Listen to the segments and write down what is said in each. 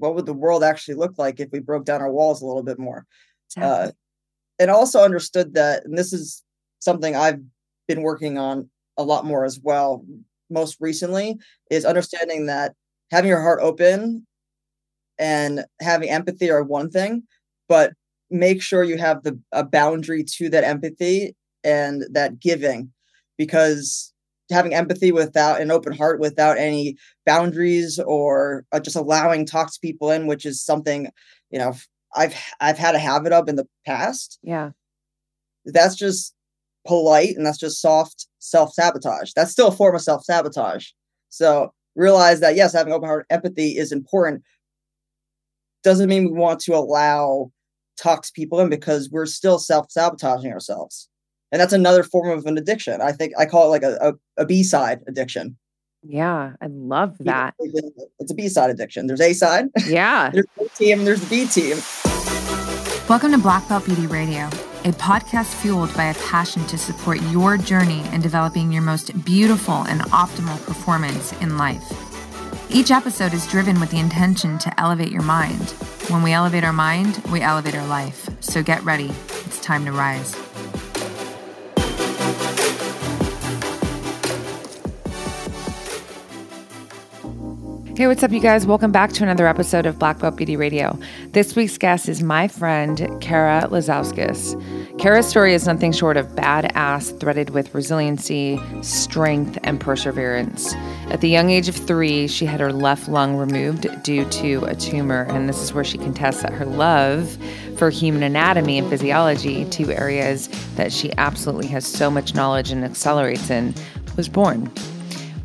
what would the world actually look like if we broke down our walls a little bit more? Exactly. Uh, and also understood that, and this is something I've been working on a lot more as well, most recently, is understanding that having your heart open and having empathy are one thing, but make sure you have the a boundary to that empathy and that giving because having empathy without an open heart without any boundaries or uh, just allowing toxic people in which is something you know i've i've had a habit of in the past. Yeah. That's just polite and that's just soft self-sabotage. That's still a form of self-sabotage. So realize that yes having open heart empathy is important. Doesn't mean we want to allow toxic people in because we're still self-sabotaging ourselves and that's another form of an addiction. I think i call it like a, a, a b-side addiction. Yeah i love that. it's a b-side addiction. There's a side yeah. there's the team there's the b team. Welcome to black belt beauty radio a podcast fueled by a passion to support your journey in developing your most beautiful and optimal performance in life. Each episode is driven with the intention to elevate your mind. When we elevate our mind we elevate our life. So get ready. It's time to rise Thank you. Hey, what's up, you guys? Welcome back to another episode of Black Belt Beauty Radio. This week's guest is my friend, Kara Lazauskas. Kara's story is nothing short of badass, threaded with resiliency, strength, and perseverance. At the young age of three, she had her left lung removed due to a tumor, and this is where she contests that her love for human anatomy and physiology, two areas that she absolutely has so much knowledge and accelerates in, was born.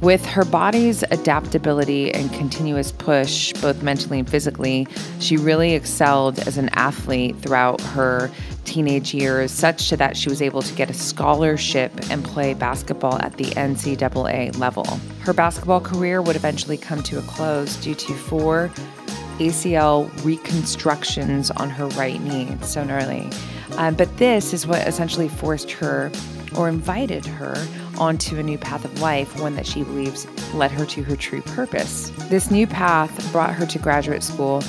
With her body's adaptability and continuous push, both mentally and physically, she really excelled as an athlete throughout her teenage years, such to that she was able to get a scholarship and play basketball at the NCAA level. Her basketball career would eventually come to a close due to four ACL reconstructions on her right knee. It's so gnarly. Um, but this is what essentially forced her or invited her onto a new path of life, one that she believes led her to her true purpose. This new path brought her to graduate school,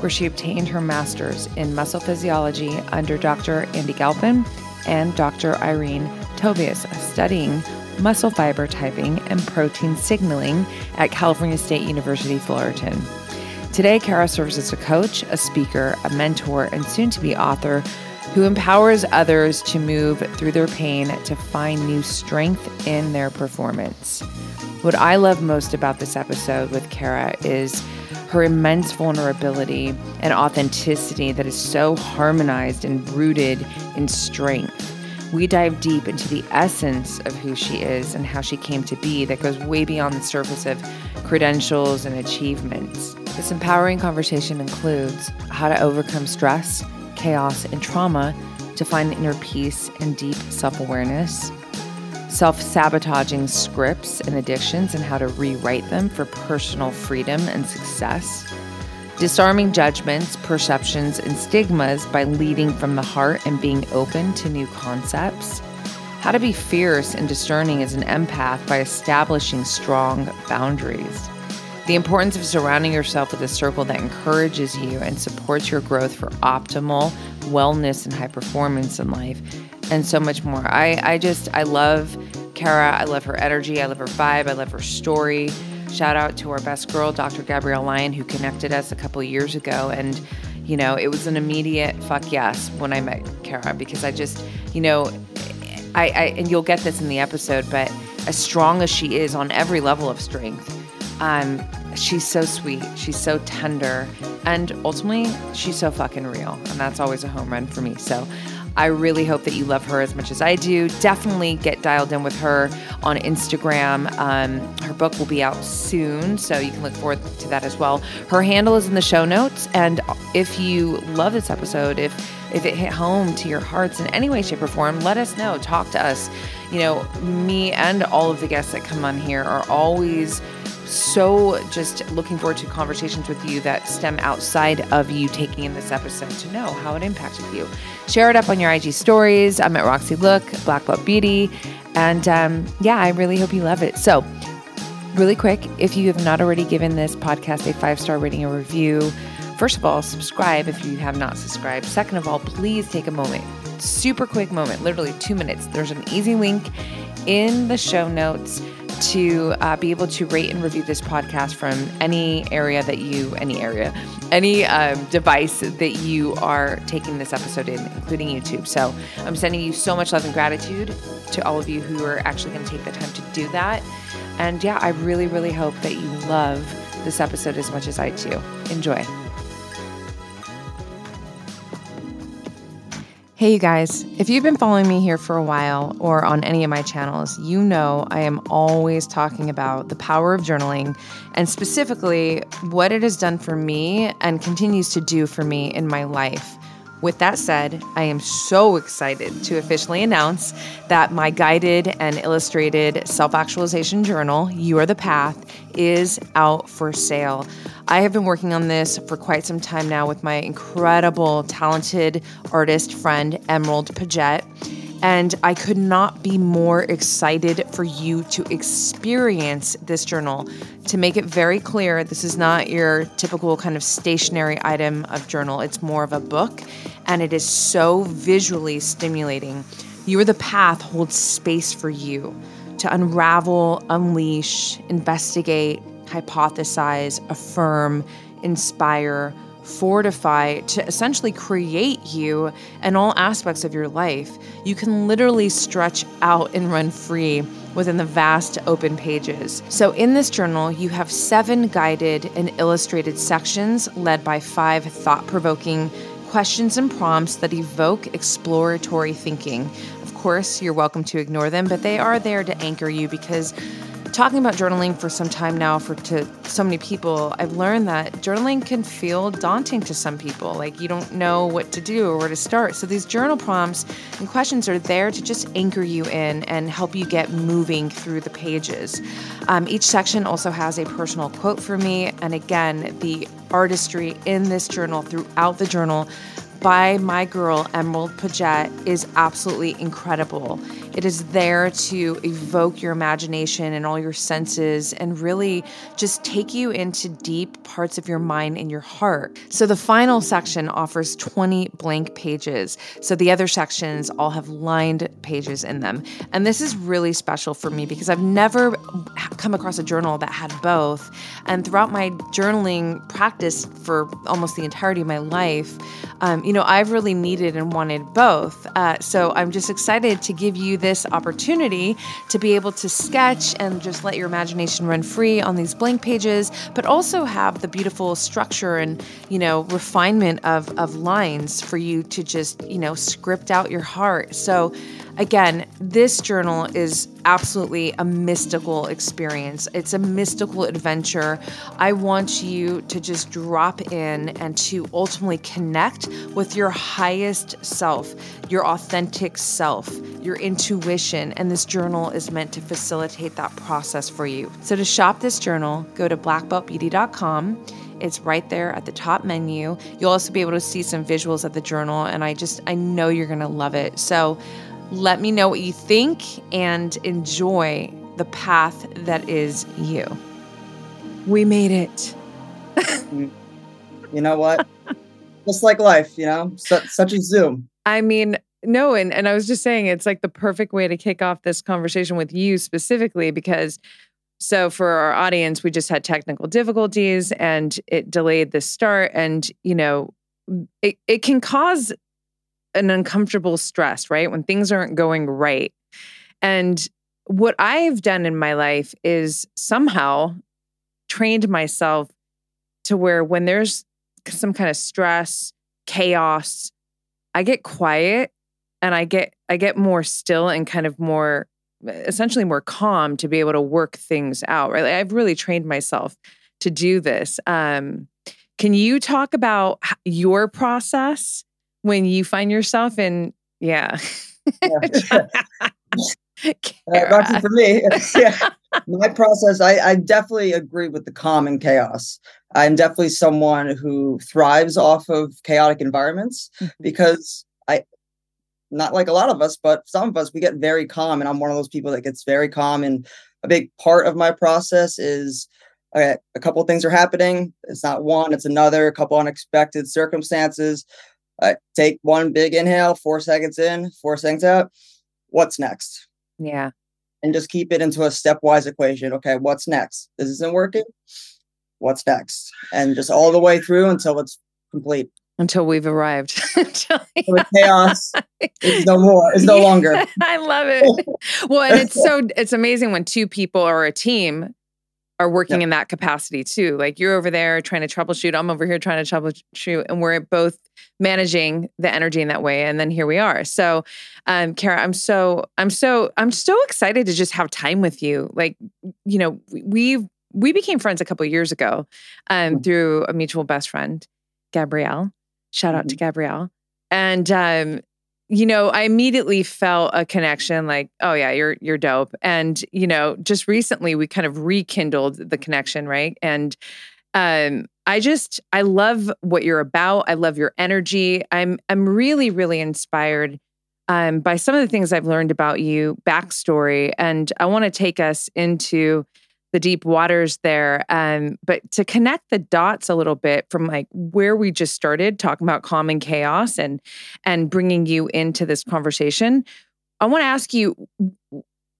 where she obtained her master's in muscle physiology under Dr. Andy Galpin and Dr. Irene Tobias, studying muscle fiber typing and protein signaling at California State University, Fullerton. Today, Kara serves as a coach, a speaker, a mentor, and soon to be author who empowers others to move through their pain to find new strength in their performance. What I love most about this episode with Kara is her immense vulnerability and authenticity that is so harmonized and rooted in strength. We dive deep into the essence of who she is and how she came to be that goes way beyond the surface of credentials and achievements. This empowering conversation includes how to overcome stress chaos, and trauma to find inner peace and deep self awareness, self sabotaging scripts and addictions and how to rewrite them for personal freedom and success, disarming judgments, perceptions, and stigmas by leading from the heart and being open to new concepts. How to be fierce and discerning as an empath by establishing strong boundaries the importance of surrounding yourself with a circle that encourages you and supports your growth for optimal wellness and high performance in life, and so much more. I, I just, I love Kara. I love her energy. I love her vibe. I love her story. Shout out to our best girl, Dr. Gabrielle Lyon, who connected us a couple years ago. And, you know, it was an immediate fuck yes when I met Kara because I just, you know, I, I and you'll get this in the episode, but as strong as she is on every level of strength, um, she's so sweet. She's so tender. And ultimately, she's so fucking real. And that's always a home run for me. So I really hope that you love her as much as I do. Definitely get dialed in with her on Instagram. Um, her book will be out soon, so you can look forward to that as well. Her handle is in the show notes. And if you love this episode, if if it hit home to your hearts in any way, shape, or form, let us know. Talk to us. You know, me and all of the guests that come on here are always so just looking forward to conversations with you that stem outside of you taking in this episode to know how it impacted you. Share it up on your IG stories. I'm at Roxy Look, Black Belt Beauty. And um, yeah, I really hope you love it. So, really quick, if you have not already given this podcast a five star rating or review, First of all, subscribe if you have not subscribed. Second of all, please take a moment, super quick moment, literally two minutes. There's an easy link in the show notes to uh, be able to rate and review this podcast from any area that you, any area, any um, device that you are taking this episode in, including YouTube. So I'm sending you so much love and gratitude to all of you who are actually going to take the time to do that. And yeah, I really, really hope that you love this episode as much as I do. Enjoy. Hey, you guys, if you've been following me here for a while or on any of my channels, you know I am always talking about the power of journaling and specifically what it has done for me and continues to do for me in my life. With that said, I am so excited to officially announce that my guided and illustrated self actualization journal, You Are the Path, is out for sale. I have been working on this for quite some time now with my incredible, talented artist friend, Emerald Paget. And I could not be more excited for you to experience this journal. To make it very clear, this is not your typical kind of stationary item of journal, it's more of a book and it is so visually stimulating. You are the path holds space for you to unravel, unleash, investigate, hypothesize, affirm, inspire, fortify, to essentially create you and all aspects of your life. You can literally stretch out and run free within the vast open pages. So, in this journal, you have seven guided and illustrated sections led by five thought provoking questions and prompts that evoke exploratory thinking. Of course, you're welcome to ignore them, but they are there to anchor you because talking about journaling for some time now for to so many people i've learned that journaling can feel daunting to some people. Like you don't know what to do or where to start. So these journal prompts and questions are there to just anchor you in and help you get moving through the pages. Um, each section also has a personal quote for me. And again the artistry in this journal throughout the journal by my girl Emerald Paget is absolutely incredible. It is there to evoke your imagination and all your senses and really just take you into deep parts of your mind and your heart. So the final section offers 20 blank pages. So the other sections all have lined pages in them. And this is really special for me because I've never come across a journal that had both. And throughout my journaling practice for almost the entirety of my life, um, you know, I've really needed and wanted both. Uh, so I'm just excited to give you this opportunity to be able to sketch and just let your imagination run free on these blank pages, but also have the beautiful structure and, you know, refinement of, of lines for you to just, you know, script out your heart. So Again, this journal is absolutely a mystical experience. It's a mystical adventure. I want you to just drop in and to ultimately connect with your highest self, your authentic self, your intuition. And this journal is meant to facilitate that process for you. So to shop this journal, go to blackbeltbeauty.com. It's right there at the top menu. You'll also be able to see some visuals of the journal, and I just, I know you're gonna love it. So, let me know what you think and enjoy the path that is you. We made it. you know what? just like life, you know, such, such a Zoom. I mean, no, and, and I was just saying it's like the perfect way to kick off this conversation with you specifically because so for our audience, we just had technical difficulties and it delayed the start. And, you know, it, it can cause an uncomfortable stress, right? When things aren't going right. And what I've done in my life is somehow trained myself to where when there's some kind of stress, chaos, I get quiet and I get I get more still and kind of more essentially more calm to be able to work things out. Right? Like I've really trained myself to do this. Um, can you talk about your process when you find yourself in yeah. yeah. uh, for me, yeah. My process, I, I definitely agree with the calm and chaos. I'm definitely someone who thrives off of chaotic environments mm-hmm. because I, not like a lot of us, but some of us, we get very calm. And I'm one of those people that gets very calm. And a big part of my process is okay, a couple of things are happening. It's not one, it's another, a couple unexpected circumstances. Uh, take one big inhale, four seconds in, four seconds out. What's next? Yeah. And just keep it into a stepwise equation. Okay, what's next? This isn't working. What's next? And just all the way through until it's complete. Until we've arrived. the chaos is no more. It's no longer. I love it. Well, and it's so it's amazing when two people or a team are working in that capacity too. Like you're over there trying to troubleshoot, I'm over here trying to troubleshoot, and we're both managing the energy in that way. And then here we are. So, um, Kara, I'm so, I'm so, I'm so excited to just have time with you. Like, you know, we've we became friends a couple years ago um, mm-hmm. through a mutual best friend, Gabrielle. Shout out mm-hmm. to Gabrielle. And um, you know, I immediately felt a connection like, oh yeah, you're you're dope. And, you know, just recently we kind of rekindled the connection, right? And um I just I love what you're about. I love your energy. I'm I'm really really inspired um by some of the things I've learned about you, backstory, and I want to take us into the deep waters there. Um, but to connect the dots a little bit from like where we just started talking about calm and chaos and and bringing you into this conversation, I want to ask you: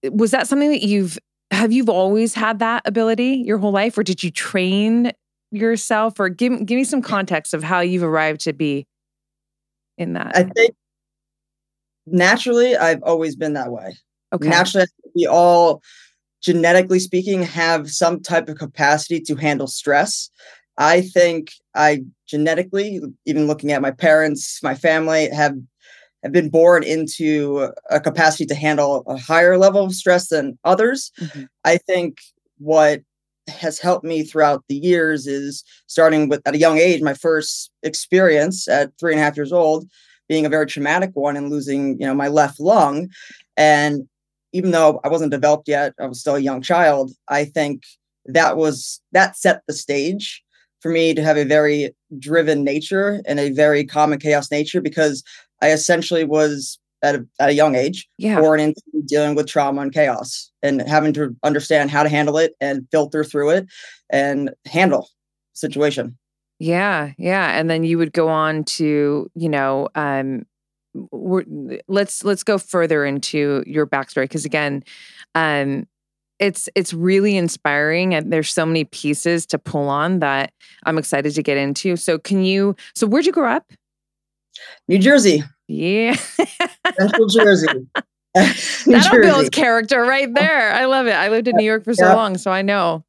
Was that something that you've have you've always had that ability your whole life, or did you train yourself? Or give give me some context of how you've arrived to be in that. I think naturally, I've always been that way. Okay. Naturally, we all genetically speaking, have some type of capacity to handle stress. I think I genetically, even looking at my parents, my family, have have been born into a capacity to handle a higher level of stress than others. Mm-hmm. I think what has helped me throughout the years is starting with at a young age, my first experience at three and a half years old, being a very traumatic one and losing, you know, my left lung. And even though I wasn't developed yet, I was still a young child. I think that was that set the stage for me to have a very driven nature and a very calm and chaos nature because I essentially was at a, at a young age yeah. born into dealing with trauma and chaos and having to understand how to handle it and filter through it and handle situation. Yeah, yeah, and then you would go on to, you know, um, let's let's go further into your backstory because again, um, it's it's really inspiring and there's so many pieces to pull on that I'm excited to get into. So can you so where'd you grow up? New Jersey. Yeah. Central Jersey. That'll build character right there. I love it. I lived in New York for so yeah. long, so I know.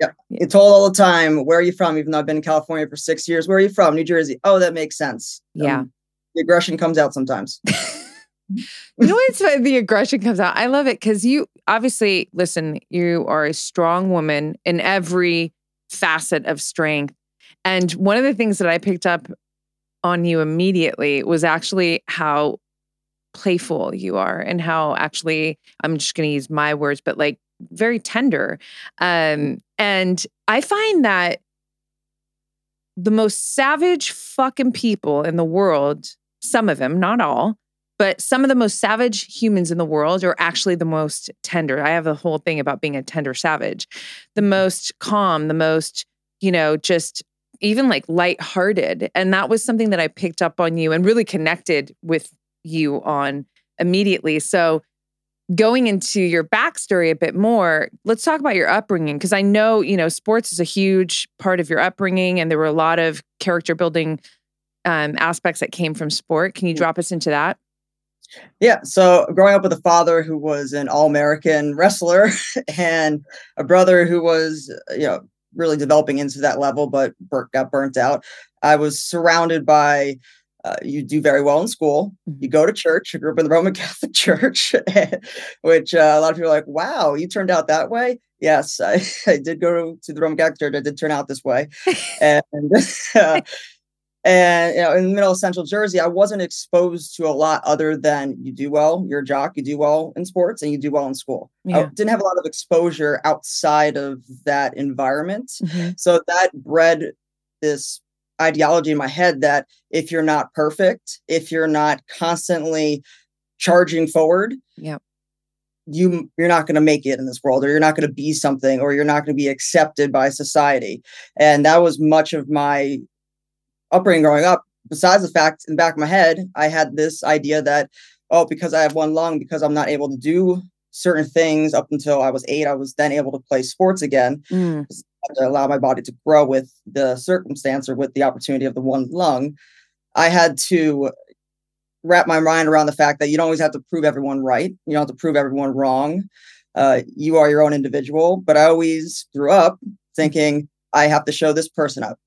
Yeah. It's told all the time, where are you from? Even though I've been in California for six years. Where are you from? New Jersey. Oh, that makes sense. Yeah. Um, the aggression comes out sometimes. you know what's the aggression comes out? I love it because you obviously listen, you are a strong woman in every facet of strength. And one of the things that I picked up on you immediately was actually how playful you are and how actually I'm just going to use my words, but like very tender. Um, and I find that the most savage fucking people in the world, some of them, not all, but some of the most savage humans in the world are actually the most tender. I have a whole thing about being a tender savage, the mm-hmm. most calm, the most, you know, just even like lighthearted. And that was something that I picked up on you and really connected with you on immediately. So going into your backstory a bit more, let's talk about your upbringing because I know, you know, sports is a huge part of your upbringing and there were a lot of character building um, aspects that came from sport. Can you mm. drop us into that? Yeah. So growing up with a father who was an all American wrestler and a brother who was, you know, really developing into that level, but got burnt out. I was surrounded by uh, you do very well in school. Mm-hmm. You go to church. You grew up in the Roman Catholic Church, which uh, a lot of people are like, "Wow, you turned out that way." Yes, I, I did go to the Roman Catholic Church. I did turn out this way, and uh, and you know, in the middle of Central Jersey, I wasn't exposed to a lot other than you do well, you're a jock, you do well in sports, and you do well in school. Yeah. I didn't have a lot of exposure outside of that environment, mm-hmm. so that bred this ideology in my head that if you're not perfect, if you're not constantly charging forward, yeah, you you're not going to make it in this world or you're not going to be something or you're not going to be accepted by society and that was much of my upbringing growing up besides the fact in the back of my head i had this idea that oh because i have one lung because i'm not able to do certain things up until i was eight i was then able to play sports again mm. to allow my body to grow with the circumstance or with the opportunity of the one lung i had to wrap my mind around the fact that you don't always have to prove everyone right. You don't have to prove everyone wrong. Uh, you are your own individual. But I always grew up thinking I have to show this person up.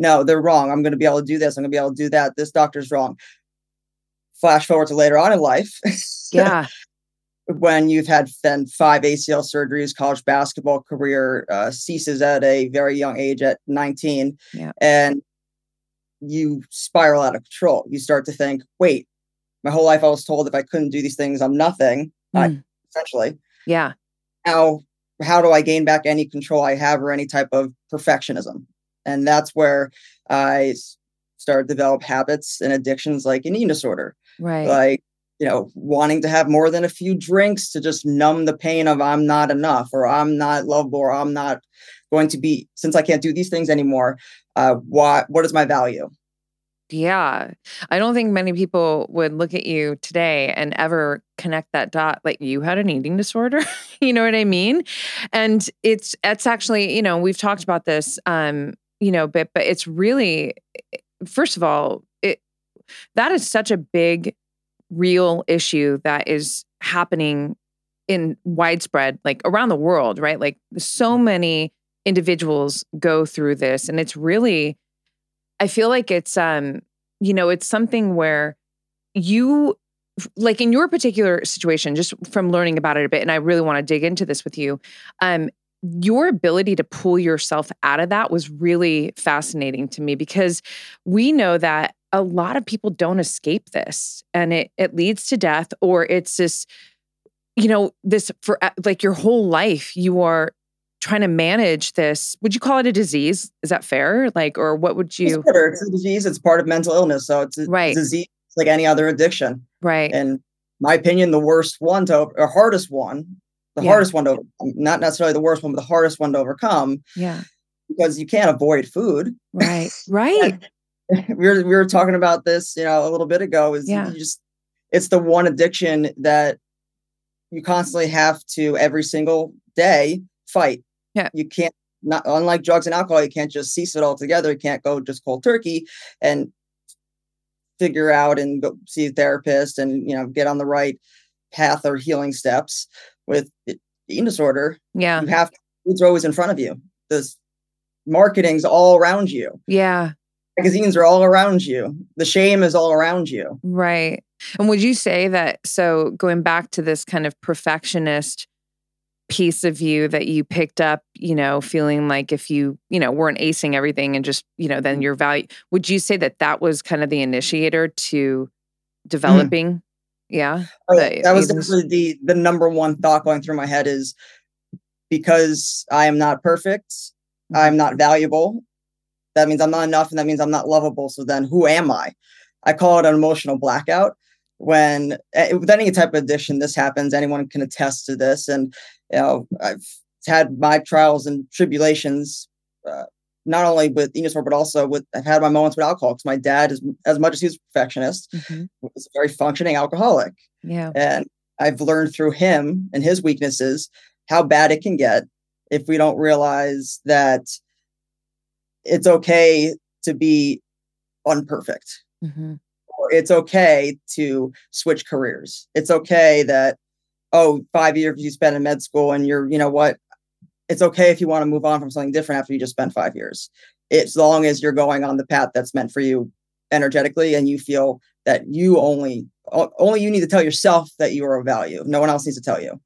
No, they're wrong. I'm going to be able to do this. I'm going to be able to do that. This doctor's wrong. Flash forward to later on in life. Yeah. when you've had then five ACL surgeries, college basketball career uh, ceases at a very young age at 19, yeah. and you spiral out of control. You start to think, wait, my whole life I was told if I couldn't do these things, I'm nothing. Mm. I, essentially. Yeah. Now, how do I gain back any control I have or any type of perfectionism? And that's where I started to develop habits and addictions like an eating disorder. Right. Like, you know, wanting to have more than a few drinks to just numb the pain of I'm not enough or I'm not lovable or I'm not going to be since I can't do these things anymore. Uh, what what is my value? Yeah. I don't think many people would look at you today and ever connect that dot like you had an eating disorder. you know what I mean? And it's it's actually, you know, we've talked about this um, you know, but but it's really first of all, it that is such a big real issue that is happening in widespread like around the world, right? Like so many individuals go through this and it's really I feel like it's um you know it's something where you like in your particular situation just from learning about it a bit and I really want to dig into this with you um your ability to pull yourself out of that was really fascinating to me because we know that a lot of people don't escape this and it it leads to death or it's this you know this for uh, like your whole life you are trying to manage this. Would you call it a disease? Is that fair? Like or what would you it's, a disease. It's part of mental illness so it's a right. disease like any other addiction. Right. And my opinion the worst one to or hardest one the yeah. hardest one to um, not necessarily the worst one but the hardest one to overcome yeah because you can't avoid food right right we were we were talking about this you know a little bit ago is yeah. you just it's the one addiction that you constantly have to every single day fight yeah. You can't not unlike drugs and alcohol, you can't just cease it altogether. You can't go just cold turkey and figure out and go see a therapist and you know get on the right path or healing steps with eating disorder. Yeah. You have it's always in front of you. This marketing's all around you. Yeah. Magazines are all around you. The shame is all around you. Right. And would you say that so going back to this kind of perfectionist piece of you that you picked up, you know, feeling like if you, you know, weren't acing everything and just, you know, then your value, would you say that that was kind of the initiator to mm. developing? Mm. Yeah. Oh, the, that was definitely the, the number one thought going through my head is because I am not perfect, mm-hmm. I'm not valuable. That means I'm not enough and that means I'm not lovable. So then who am I? I call it an emotional blackout when eh, with any type of addiction this happens anyone can attest to this and you know i've had my trials and tribulations uh, not only with enos but also with i've had my moments with alcohol because my dad is as much as he was a perfectionist mm-hmm. was a very functioning alcoholic yeah and i've learned through him and his weaknesses how bad it can get if we don't realize that it's okay to be unperfect mm-hmm it's okay to switch careers. It's okay that, oh, five years you spent in med school and you're, you know what? It's okay if you want to move on from something different after you just spent five years. As long as you're going on the path that's meant for you energetically and you feel that you only only you need to tell yourself that you are of value. No one else needs to tell you.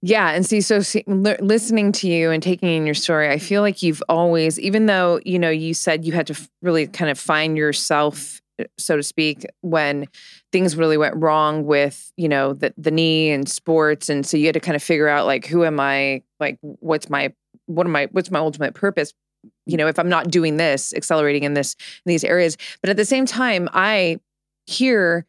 Yeah. And see, so see, l- listening to you and taking in your story, I feel like you've always, even though, you know, you said you had to really kind of find yourself eh, so to speak, when things really went wrong with, you know, the the knee and sports. And so you had to kind of figure out like who am I? Like what's my what am I what's my ultimate purpose? You know, if I'm not doing this, accelerating in this in these areas. But at the same time, I hear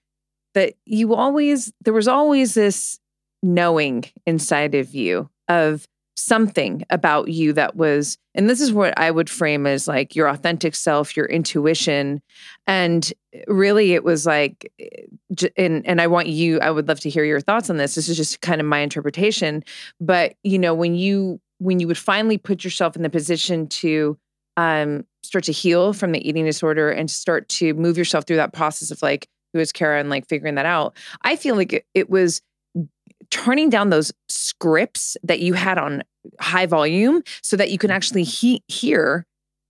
that you always there was always this knowing inside of you of something about you that was and this is what I would frame as like your authentic self, your intuition. And really it was like eh, and and I want you I would love to hear your thoughts on this. This is just kind of my interpretation, but you know when you when you would finally put yourself in the position to um start to heal from the eating disorder and start to move yourself through that process of like who is Kara and like figuring that out. I feel like it, it was turning down those scripts that you had on high volume so that you can actually he- hear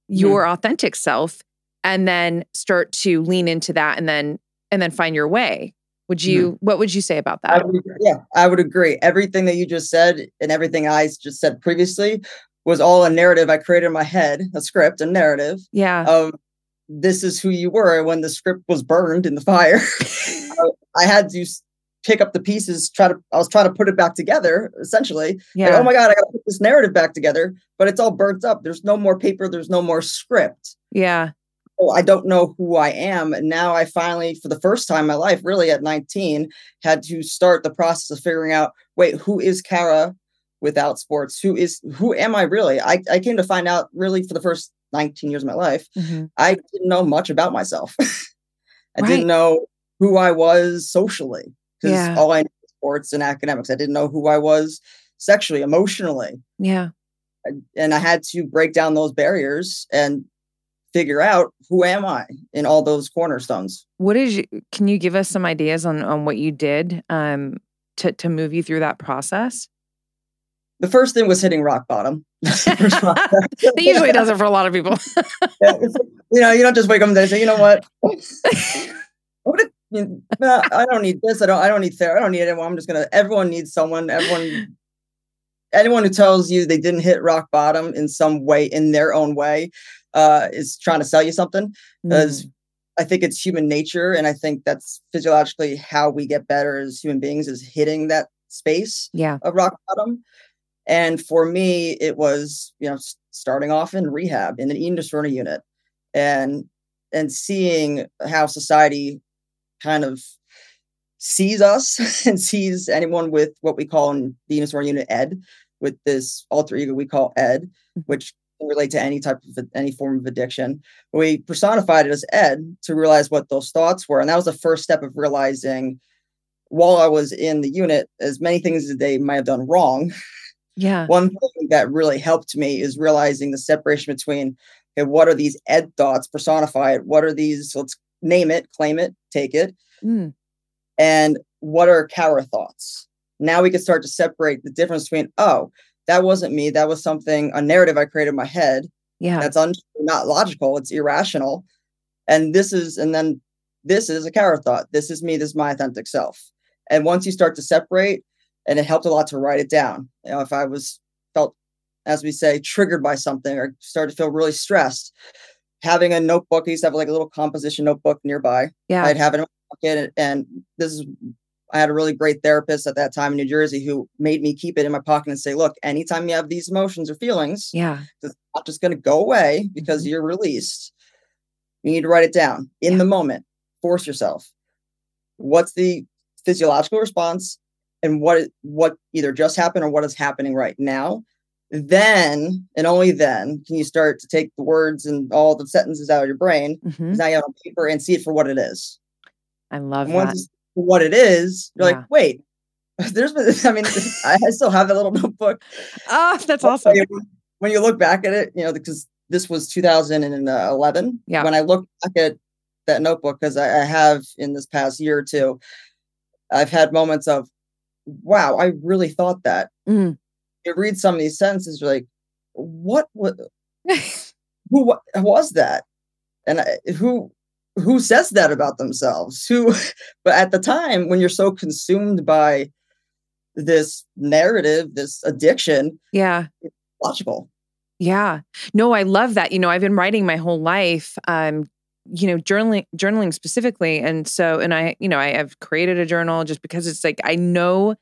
your mm. authentic self and then start to lean into that and then and then find your way. Would you mm. what would you say about that? I would, yeah i would agree. Everything that you just said and everything i just said previously was all a narrative i created in my head a script a narrative yeah. of this is who you were when the script was burned in the fire. I had to pick up the pieces, try to I was trying to put it back together, essentially. Yeah. Like, oh my God, I gotta put this narrative back together, but it's all burnt up. There's no more paper, there's no more script. Yeah. Oh, I don't know who I am. And now I finally, for the first time in my life, really at 19, had to start the process of figuring out, wait, who is Kara without sports? Who is who am I really? I, I came to find out really for the first 19 years of my life, mm-hmm. I didn't know much about myself. I right. didn't know who I was socially because yeah. all I knew was sports and academics. I didn't know who I was sexually, emotionally. Yeah. And I had to break down those barriers and figure out who am I in all those cornerstones. What is you, can you give us some ideas on on what you did um to to move you through that process? The first thing was hitting rock bottom. it usually does it for a lot of people. yeah, you know, you don't just wake up and say, you know what? know, I don't need this. I don't. I don't need therapy. I don't need anyone. I'm just gonna. Everyone needs someone. Everyone, anyone who tells you they didn't hit rock bottom in some way, in their own way, uh, is trying to sell you something. Because mm. I think it's human nature, and I think that's physiologically how we get better as human beings is hitting that space yeah. of rock bottom. And for me, it was you know starting off in rehab in an eating disorder unit, and and seeing how society kind of sees us and sees anyone with what we call in the Unit unit Ed, with this alter ego we call Ed, mm-hmm. which can relate to any type of any form of addiction. We personified it as Ed to realize what those thoughts were, and that was the first step of realizing. While I was in the unit, as many things as they might have done wrong, yeah, one thing that really helped me is realizing the separation between okay, what are these Ed thoughts personified? What are these? Let's name it, claim it, take it. Mm. And what are Kara thoughts? Now we can start to separate the difference between, oh, that wasn't me. That was something, a narrative I created in my head. Yeah. That's un- not logical. It's irrational. And this is, and then this is a Kara thought. This is me. This is my authentic self. And once you start to separate, and it helped a lot to write it down. You know, if I was felt, as we say, triggered by something or started to feel really stressed, having a notebook. I used to have like a little composition notebook nearby. Yeah. I'd have it in my pocket. And this is, I had a really great therapist at that time in New Jersey who made me keep it in my pocket and say, look, anytime you have these emotions or feelings, yeah, it's not just going to go away because mm-hmm. you're released. You need to write it down in yeah. the moment. Force yourself. What's the physiological response and what what either just happened or what is happening right now then and only then can you start to take the words and all the sentences out of your brain mm-hmm. now you have on paper and see it for what it is. I love and that. what it is, you're yeah. like, wait, there's I mean, I still have a little notebook. Oh, that's awesome. When you look back at it, you know, because this was 2011. Yeah. When I look back at that notebook, because I, I have in this past year or two, I've had moments of, wow, I really thought that. Mm you read some of these sentences, you're like, what, what who what, was that? And I, who who says that about themselves? Who but at the time when you're so consumed by this narrative, this addiction, yeah, logical. Yeah. No, I love that. You know, I've been writing my whole life. Um, you know, journaling journaling specifically. And so, and I, you know, I have created a journal just because it's like I know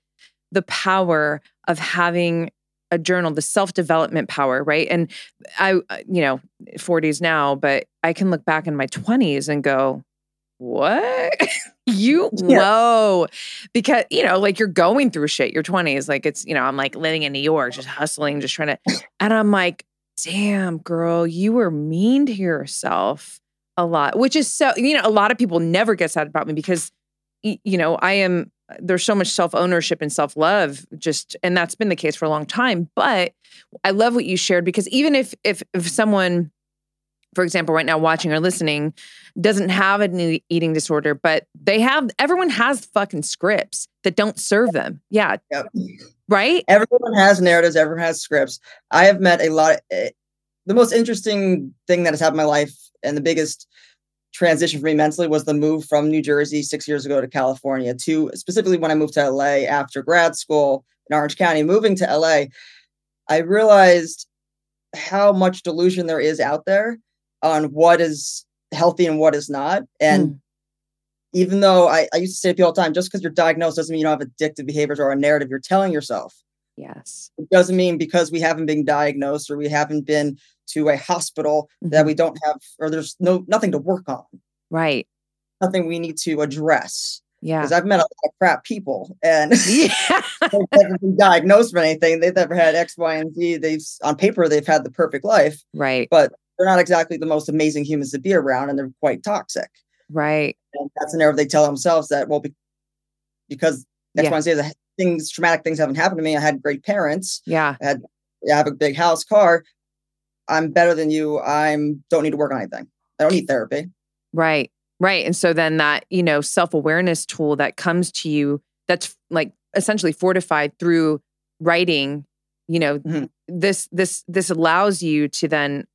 the power of having a journal, the self development power, right? And I, uh, you know, 40s now, but I can look back in my 20s and go, what? you yeah. whoa. Because, you know, like you're going through shit, your 20s. Like it's, you know, I'm like living in New York, just hustling, just trying to and I'm like, damn, girl, you were mean to yourself a lot, which is so, you know, a lot of people never get sad about me because, you know, I am, there's so much self ownership and self love, just, and that's been the case for a long time. But I love what you shared because even if, if, if someone, for example, right now watching or listening doesn't have an eating disorder, but they have, everyone has fucking scripts that don't serve them. Yeah. Yep. Right? Everyone has narratives, everyone has scripts. I have met a lot of, uh, the most interesting thing that has happened in my life and the biggest transition for me mentally was the move from New Jersey six years ago to California to specifically when I moved to LA after grad school in Orange County, moving to LA, I realized how much delusion there is out there on what is healthy and what is not. And mm. even though I, I used to say to people all the time, just because you're diagnosed doesn't mean you don't have addictive behaviors or a narrative you're telling yourself. Yes. It doesn't mean because we haven't been diagnosed or we haven't been to a hospital mm-hmm. that we don't have or there's no nothing to work on. Right. Nothing we need to address. Yeah. Because I've met a lot of crap people and yeah. they've never been diagnosed with anything. They've never had X, Y, and Z. They've on paper they've had the perfect life. Right. But they're not exactly the most amazing humans to be around and they're quite toxic. Right. And that's an error they tell themselves that, well, be, because X, yeah. Z, the things, traumatic things haven't happened to me. I had great parents. Yeah. I had I have a big house, car. I'm better than you. I'm don't need to work on anything. I don't need therapy. Right. Right. And so then that, you know, self-awareness tool that comes to you that's like essentially fortified through writing, you know, mm-hmm. this this this allows you to then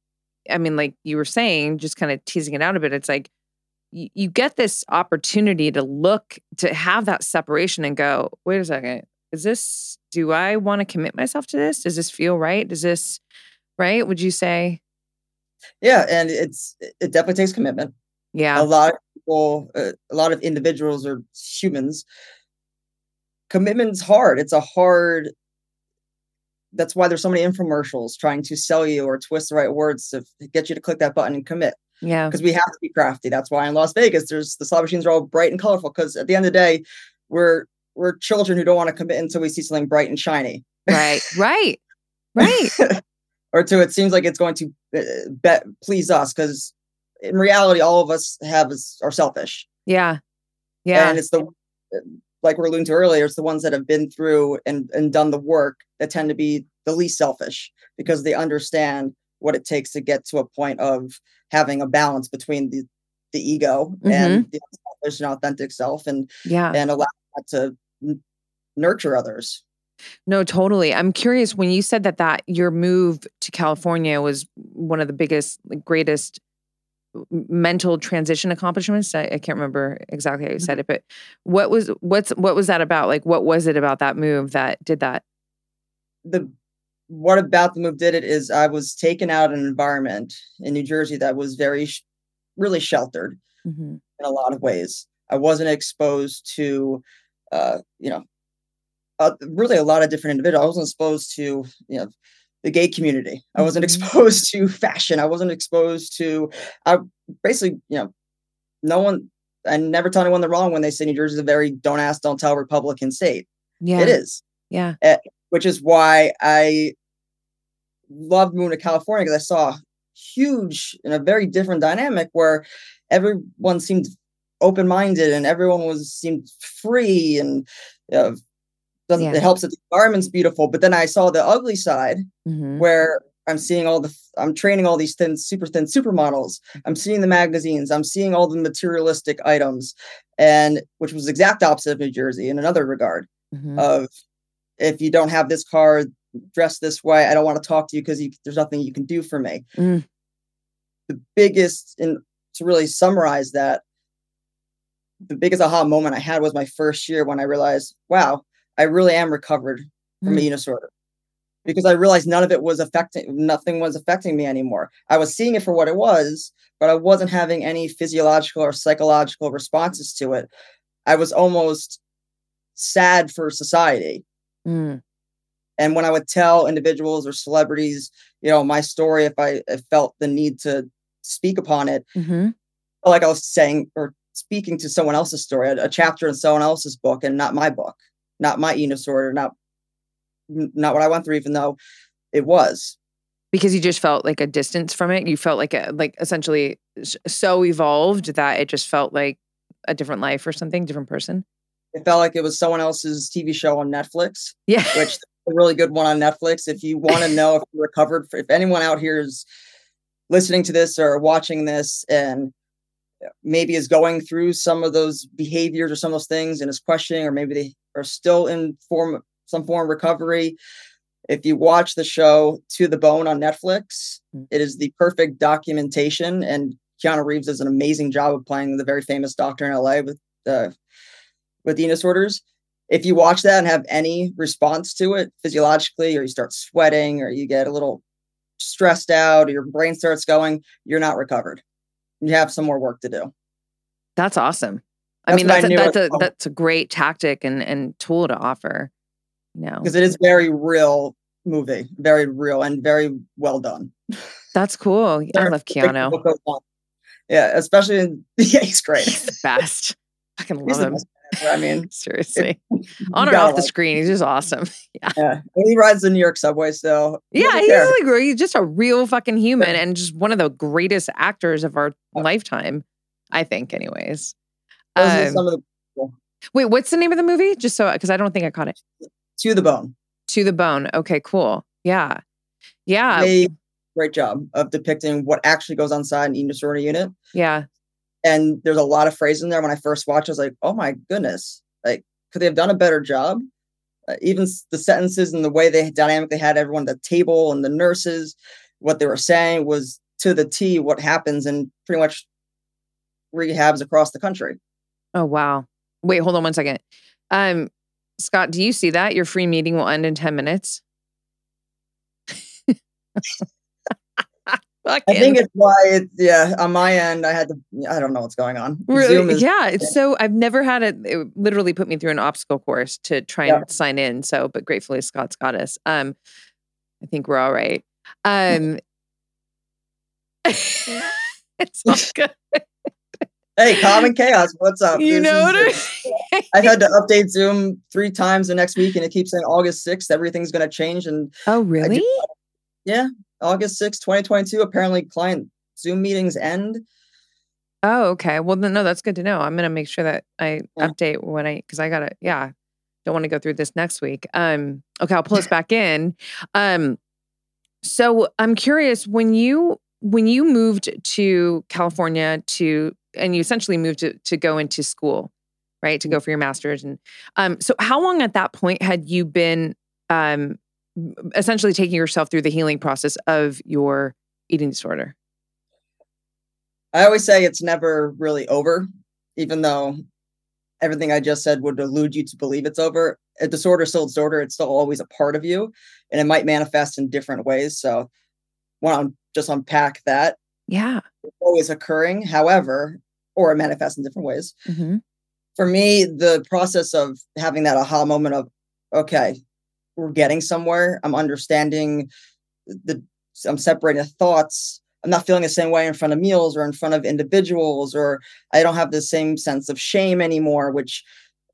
I mean like you were saying just kind of teasing it out a bit it's like you, you get this opportunity to look to have that separation and go, wait a second, is this do I want to commit myself to this? Does this feel right? Does this right? Would you say? Yeah, and it's it definitely takes commitment. Yeah, a lot of people, uh, a lot of individuals or humans. Commitment's hard. It's a hard. That's why there's so many infomercials trying to sell you or twist the right words to get you to click that button and commit. Yeah, because we have to be crafty. That's why in Las Vegas, there's the slot machines are all bright and colorful. Because at the end of the day, we're we're children who don't want to commit until we see something bright and shiny. Right, right, right. or to it seems like it's going to uh, be- please us because in reality all of us have is, are selfish. Yeah. Yeah. And it's the like we're alluding to earlier it's the ones that have been through and and done the work that tend to be the least selfish because they understand what it takes to get to a point of having a balance between the the ego mm-hmm. and the selfish and authentic self and yeah. and allow that to n- nurture others no, totally. I'm curious when you said that that your move to California was one of the biggest, greatest mental transition accomplishments. I, I can't remember exactly how you said mm-hmm. it, but what was what's what was that about? Like, what was it about that move that did that? The what about the move did it is I was taken out of an environment in New Jersey that was very, sh- really sheltered mm-hmm. in a lot of ways. I wasn't exposed to, uh, you know, uh, really a lot of different individuals. I wasn't exposed to, you know, the gay community. I wasn't mm-hmm. exposed to fashion. I wasn't exposed to, I basically, you know, no one, I never tell anyone the wrong when they say New Jersey is a very don't ask, don't tell Republican state. Yeah. It is. Yeah. Uh, which is why I loved moving to California because I saw huge and a very different dynamic where everyone seemed open minded and everyone was seemed free and uh, doesn't yeah. it helps that the environment's beautiful but then i saw the ugly side mm-hmm. where i'm seeing all the i'm training all these thin super thin supermodels i'm seeing the magazines i'm seeing all the materialistic items and which was exact opposite of new jersey in another regard mm-hmm. of if you don't have this car dress this way i don't want to talk to you because there's nothing you can do for me mm. the biggest and to really summarize that the biggest aha moment i had was my first year when i realized wow I really am recovered from mm. a disorder because I realized none of it was affecting, nothing was affecting me anymore. I was seeing it for what it was, but I wasn't having any physiological or psychological responses to it. I was almost sad for society. Mm. And when I would tell individuals or celebrities, you know, my story, if I, felt the need to speak upon it, mm-hmm. like I was saying or speaking to someone else's story, a, a chapter in someone else's book, and not my book, not my eating disorder, not not what I went through, even though it was because you just felt like a distance from it. You felt like a, like essentially so evolved that it just felt like a different life or something, different person. It felt like it was someone else's TV show on Netflix. Yeah, which is a really good one on Netflix. If you want to know if you recovered, if anyone out here is listening to this or watching this and uh, maybe is going through some of those behaviors or some of those things and is questioning, or maybe they are still in form some form of recovery. If you watch the show To the Bone on Netflix, mm. it is the perfect documentation, and Keanu Reeves does an amazing job of playing the very famous doctor in LA with uh, with eating disorders. If you watch that and have any response to it physiologically, or you start sweating, or you get a little stressed out, or your brain starts going, you're not recovered. You have some more work to do. That's awesome. I mean, that's, I a, that's a that's a great tactic and and tool to offer. You know, because it is very real movie, very real and very well done. That's cool. I love Keanu. Yeah, especially in yeah, he's great. He's the best. I can love him. I mean, seriously, on or off the screen, he's just awesome. Yeah, yeah. he rides the New York subway. He yeah, he's like he's just a real fucking human and just one of the greatest actors of our lifetime. I think, anyways. Um, wait, what's the name of the movie? Just so because I don't think I caught it. To the bone. To the bone. Okay, cool. Yeah, yeah. They, great job of depicting what actually goes on inside an eating disorder unit. Yeah. And there's a lot of phrases in there. When I first watched, I was like, oh my goodness, like, could they have done a better job? Uh, even the sentences and the way they dynamically had everyone at the table and the nurses, what they were saying was to the T what happens in pretty much rehabs across the country. Oh wow. Wait, hold on one second. Um, Scott, do you see that? Your free meeting will end in 10 minutes. I think it's why it's yeah. On my end, I had to. I don't know what's going on. Really? Is, yeah. It's so I've never had it. It literally put me through an obstacle course to try and yeah. sign in. So, but gratefully, Scott's got us. Um, I think we're all right. Um, it's all good. Hey, common chaos. What's up? You this know what I I've had to update Zoom three times the next week, and it keeps saying August sixth. Everything's going to change. And oh, really? yeah, August 6th, 2022. Apparently, client Zoom meetings end. Oh, okay. Well, no, that's good to know. I'm going to make sure that I yeah. update when I, because I got to, yeah, don't want to go through this next week. Um, okay, I'll pull us back in. Um, so I'm curious when you when you moved to California to and you essentially moved to to go into school, right? To go mm. for your master's and um so how long at that point had you been um essentially taking yourself through the healing process of your eating disorder? I always say it's never really over, even though everything I just said would elude you to believe it's over. A disorder still disorder, it's still always a part of you, and it might manifest in different ways. So, want to just unpack that. Yeah, it's always occurring. However, or it manifests in different ways. Mm-hmm. For me, the process of having that aha moment of, okay, we're getting somewhere. I'm understanding the I'm separating the thoughts. I'm not feeling the same way in front of meals or in front of individuals, or I don't have the same sense of shame anymore, which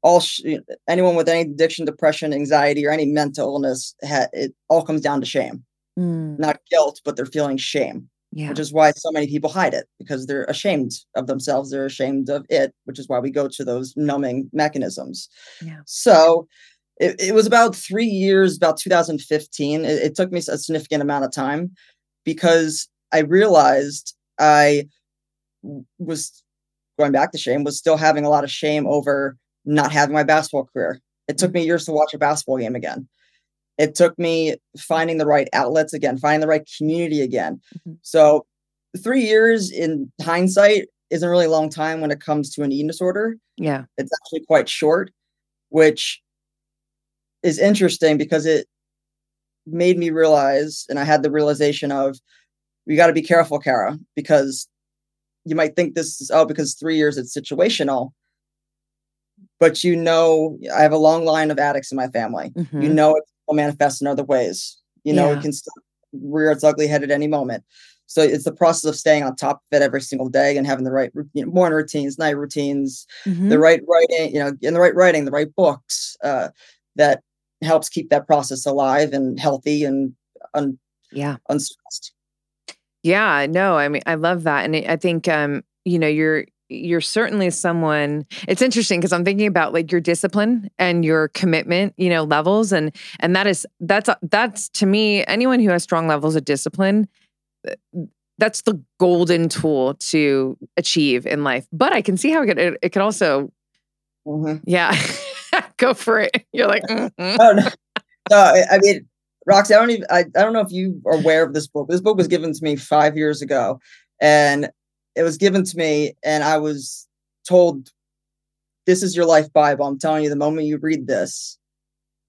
all sh- anyone with any addiction, depression, anxiety, or any mental illness, ha- it all comes down to shame, mm. not guilt, but they're feeling shame. Yeah. Which is why so many people hide it because they're ashamed of themselves. They're ashamed of it, which is why we go to those numbing mechanisms. Yeah. So it, it was about three years, about 2015. It, it took me a significant amount of time because I realized I was going back to shame, was still having a lot of shame over not having my basketball career. It took mm-hmm. me years to watch a basketball game again. It took me finding the right outlets again, finding the right community again. Mm-hmm. So, three years in hindsight isn't really a long time when it comes to an eating disorder. Yeah. It's actually quite short, which is interesting because it made me realize, and I had the realization of, we got to be careful, Kara, because you might think this is oh because three years it's situational, but you know I have a long line of addicts in my family. Mm-hmm. You know it will manifest in other ways. You know yeah. it can rear its ugly head at any moment. So it's the process of staying on top of it every single day and having the right you know, morning routines, night routines, mm-hmm. the right writing, you know, in the right writing, the right books uh, that helps keep that process alive and healthy and un- yeah unstressed. Yeah, no, I mean, I love that, and I think um, you know you're you're certainly someone it's interesting because i'm thinking about like your discipline and your commitment you know levels and and that is that's that's to me anyone who has strong levels of discipline that's the golden tool to achieve in life. But i can see how it could, it, it could also mm-hmm. yeah go for it. You're like mm-hmm. oh no. No i mean roxy i don't even I, I don't know if you are aware of this book. This book was given to me five years ago and it was given to me and I was told this is your life bible. I'm telling you the moment you read this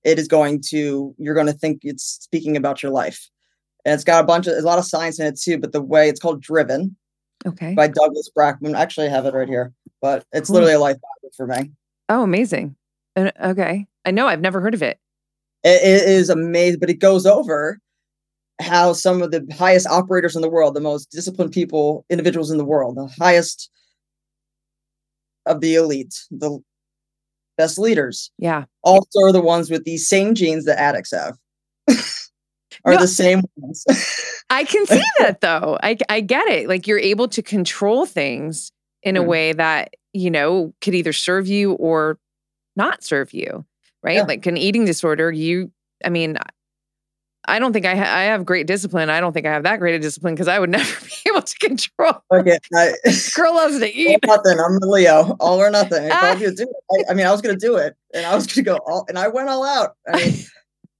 it is going to you're going to think it's speaking about your life. And it's got a bunch of a lot of science in it too but the way it's called driven okay. by douglas brackmann actually i have it right here but it's cool. literally a life bible for me. Oh amazing. Okay. I know i've never heard of it. It, it is amazing but it goes over how some of the highest operators in the world, the most disciplined people, individuals in the world, the highest of the elite, the best leaders, yeah, also are the ones with these same genes that addicts have. are no, the same ones. I can see that though. I I get it. Like you're able to control things in a mm. way that, you know, could either serve you or not serve you, right? Yeah. Like an eating disorder, you I mean, I don't think I, ha- I have great discipline. I don't think I have that great a discipline because I would never be able to control. Okay, I, girl loves to eat. nothing. I'm the Leo. All or nothing. I, do it. I, I, mean, I was going to do it, and I was going to go all, and I went all out. I mean,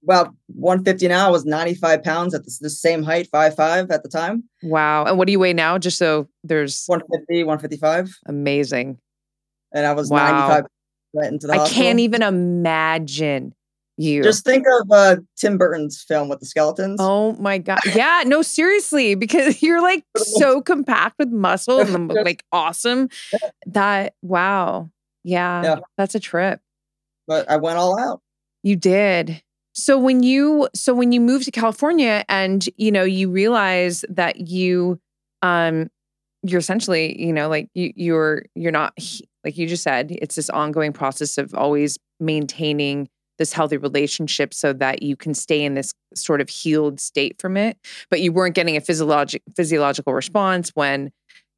about 150 now. I was 95 pounds at the, the same height, five five at the time. Wow. And what do you weigh now? Just so there's 150, 155. Amazing. And I was wow. 95 right into the. I hospital. can't even imagine you. Just think of uh, Tim Burton's film with the skeletons. Oh my god! Yeah, no, seriously, because you're like so compact with muscle and like awesome. That wow, yeah, yeah, that's a trip. But I went all out. You did. So when you so when you moved to California and you know you realize that you um you're essentially you know like you you're you're not like you just said it's this ongoing process of always maintaining this healthy relationship so that you can stay in this sort of healed state from it but you weren't getting a physiologic physiological response when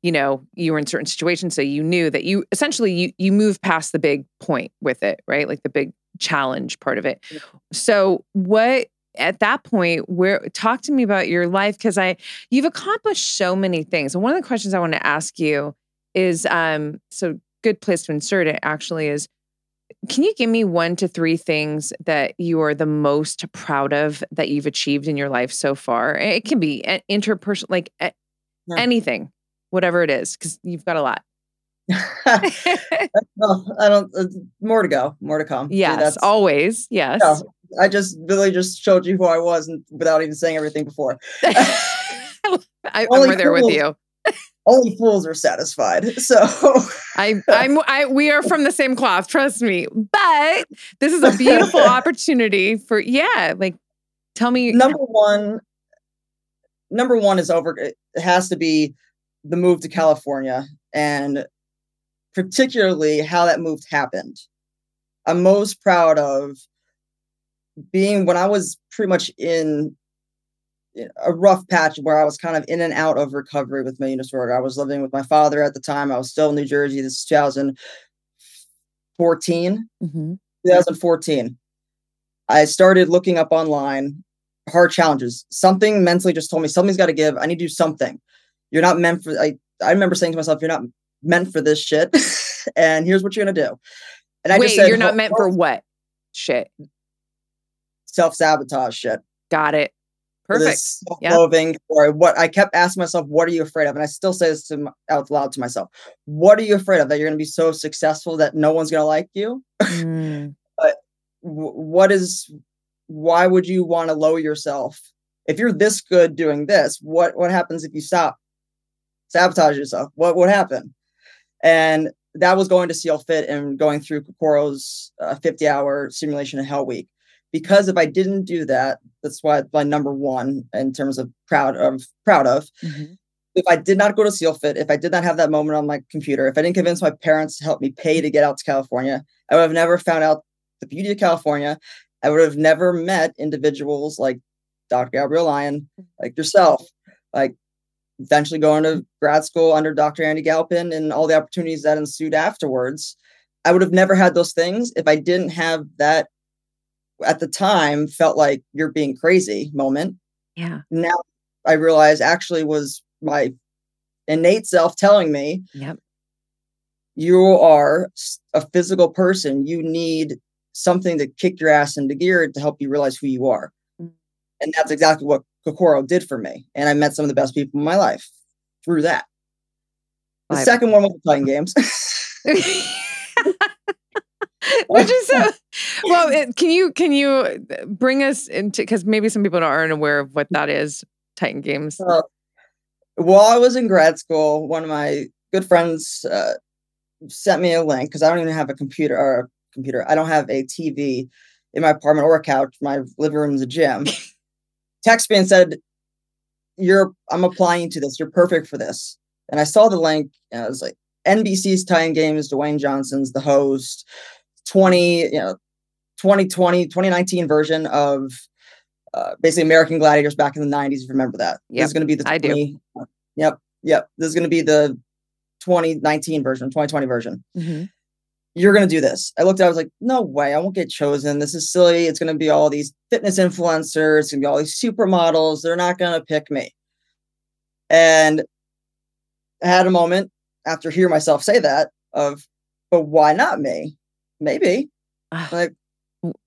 you know you were in certain situations so you knew that you essentially you you move past the big point with it right? Like the big challenge part of it. So what at that point where talk to me about your life because i you've accomplished so many things. And one of the questions i want to ask you is um so good place to insert it actually is can you give me one to three things that you are the most proud of that you've achieved in your life so far? It can be interpersonal, like yeah. anything, whatever it is, because you've got a lot. well, I don't. Uh, more to go. More to come. Yes, that's, always. Yes. I just really just showed you who I was, and without even saying everything before. I, am right there with you only fools are satisfied. So I, I'm, I, we are from the same cloth, trust me. But this is a beautiful opportunity for, yeah, like, tell me. Number one, number one is over. It has to be the move to California, and particularly how that move happened. I'm most proud of being when I was pretty much in a rough patch where I was kind of in and out of recovery with my disorder. I was living with my father at the time. I was still in New Jersey. This is 2014. Mm-hmm. 2014. I started looking up online hard challenges. Something mentally just told me something's got to give. I need to do something. You're not meant for. I I remember saying to myself, "You're not meant for this shit," and here's what you're gonna do. And I Wait, just said, "You're not meant for what shit?" Self sabotage shit. Got it. Perfect. Self-loathing yep. or what I kept asking myself, what are you afraid of? And I still say this to, out loud to myself. What are you afraid of? That you're going to be so successful that no one's going to like you? Mm. but w- what is, why would you want to lower yourself? If you're this good doing this, what, what happens if you stop? Sabotage yourself. What would happen? And that was going to SEAL Fit and going through Kokoro's uh, 50 hour simulation of Hell Week because if I didn't do that, that's why my number one in terms of proud of proud of. Mm-hmm. If I did not go to SEAL Fit, if I did not have that moment on my computer, if I didn't convince my parents to help me pay to get out to California, I would have never found out the beauty of California. I would have never met individuals like Dr. Gabrielle Lyon, like yourself, like eventually going to grad school under Dr. Andy Galpin and all the opportunities that ensued afterwards. I would have never had those things if I didn't have that at the time felt like you're being crazy moment. Yeah. Now I realize actually was my innate self telling me, yep. you are a physical person. You need something to kick your ass into gear to help you realize who you are. Mm. And that's exactly what Kokoro did for me. And I met some of the best people in my life through that. The second one was playing games. Which is so well. It, can you can you bring us into because maybe some people aren't aware of what that is. Titan Games. Uh, while I was in grad school, one of my good friends uh, sent me a link because I don't even have a computer or a computer. I don't have a TV in my apartment or a couch. My living room is a gym. Text me and said, "You're I'm applying to this. You're perfect for this." And I saw the link and I was like, NBC's Titan Games, Dwayne Johnson's the host. 20, you know, 2020, 2019 version of uh, basically American Gladiators back in the 90s. If you remember that. Yep, this is going to be the 20, I do. Yep. Yep. This is going to be the 2019 version, 2020 version. Mm-hmm. You're going to do this. I looked at it, I was like, no way, I won't get chosen. This is silly. It's going to be all these fitness influencers, it's going to be all these supermodels. They're not going to pick me. And I had a moment after hearing myself say that of, but why not me? Maybe. Like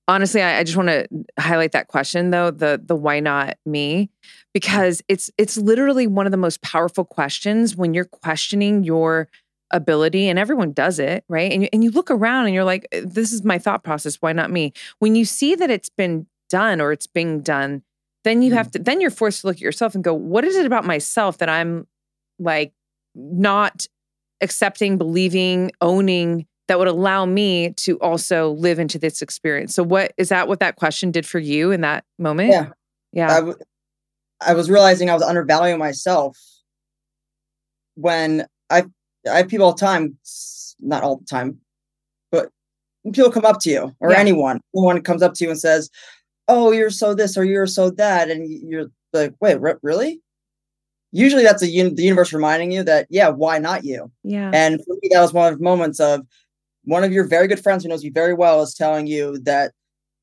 honestly, I, I just want to highlight that question though, the the why not me? Because it's it's literally one of the most powerful questions when you're questioning your ability and everyone does it right and you, and you look around and you're like uh, this is my thought process why not me when you see that it's been done or it's being done then you mm. have to then you're forced to look at yourself and go what is it about myself that i'm like not accepting believing owning that would allow me to also live into this experience. So what is that what that question did for you in that moment? Yeah. Yeah. I, w- I was realizing I was undervaluing myself when I I have people all the time, not all the time, but people come up to you or yeah. anyone, anyone comes up to you and says, "Oh, you're so this or you're so that," and you're like, "Wait, really?" Usually, that's a un- the universe reminding you that, yeah, why not you? Yeah. And for me, that was one of the moments of one of your very good friends who knows you very well is telling you that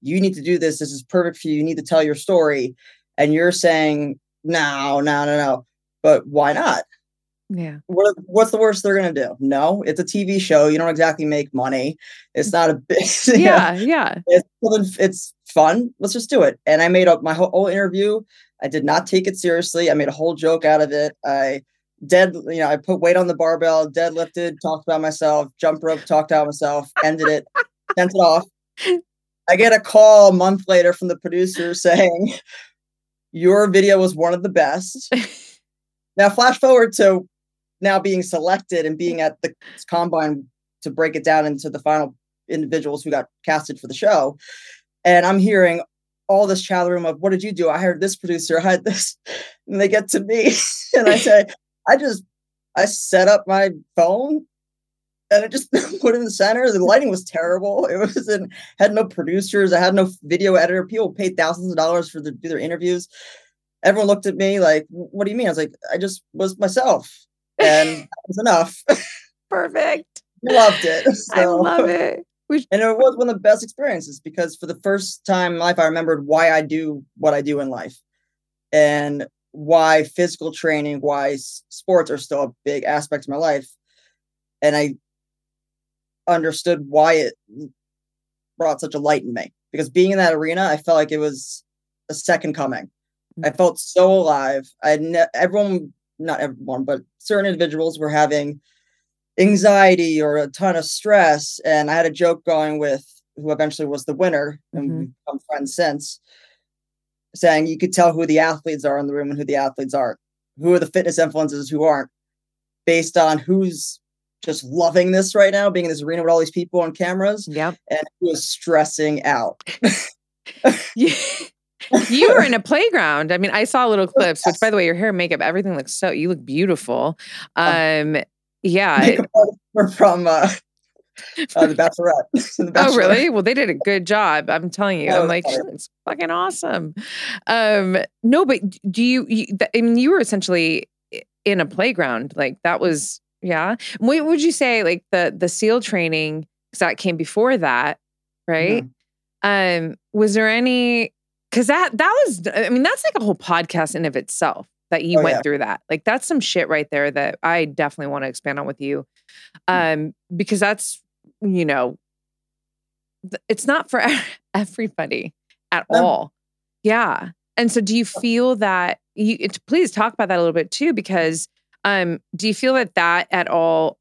you need to do this. This is perfect for you. You need to tell your story. And you're saying, no, no, no, no. But why not? Yeah. What, what's the worst they're going to do? No, it's a TV show. You don't exactly make money. It's not a big. yeah. Know, yeah. It's, it's fun. Let's just do it. And I made up my whole, whole interview. I did not take it seriously. I made a whole joke out of it. I dead, you know, I put weight on the barbell, deadlifted, talked about myself, jump rope, talked about myself, ended it, sent it off. I get a call a month later from the producer saying, Your video was one of the best. now, flash forward to now being selected and being at the combine to break it down into the final individuals who got casted for the show. And I'm hearing all this chatter room of what did you do? I heard this producer, I had this. And they get to me and I say, I just I set up my phone and I just put it in the center. The lighting was terrible. It was in had no producers. I had no video editor. People paid thousands of dollars for the, do their interviews. Everyone looked at me like, "What do you mean?" I was like, "I just was myself, and that was enough." Perfect. Loved it. So. I love it. and it was one of the best experiences because for the first time in life, I remembered why I do what I do in life, and why physical training, why sports are still a big aspect of my life. And I understood why it brought such a light in me because being in that arena, I felt like it was a second coming. I felt so alive. I ne- everyone, not everyone, but certain individuals were having anxiety or a ton of stress, and I had a joke going with who eventually was the winner, and mm-hmm. we've become friends since saying you could tell who the athletes are in the room and who the athletes aren't. Who are the fitness influencers who aren't, based on who's just loving this right now, being in this arena with all these people on cameras, yep. and who is stressing out. you, you were in a playground. I mean, I saw little clips, which by the way, your hair, makeup, everything looks so you look beautiful. Um yeah. We're from uh, uh, the Bachelorette. the Bachelorette. Oh, really? Well, they did a good job. I'm telling you. I'm like, looks fucking awesome. Um, no, but do you, you? I mean, you were essentially in a playground. Like that was, yeah. What would you say? Like the the SEAL training, because that came before that, right? Mm-hmm. Um, was there any? Because that that was, I mean, that's like a whole podcast in of itself that you oh, went yeah. through that. Like that's some shit right there that I definitely want to expand on with you. Mm. Um, because that's, you know, it's not for everybody at no. all. Yeah. And so do you feel that you please talk about that a little bit too because um do you feel that that at all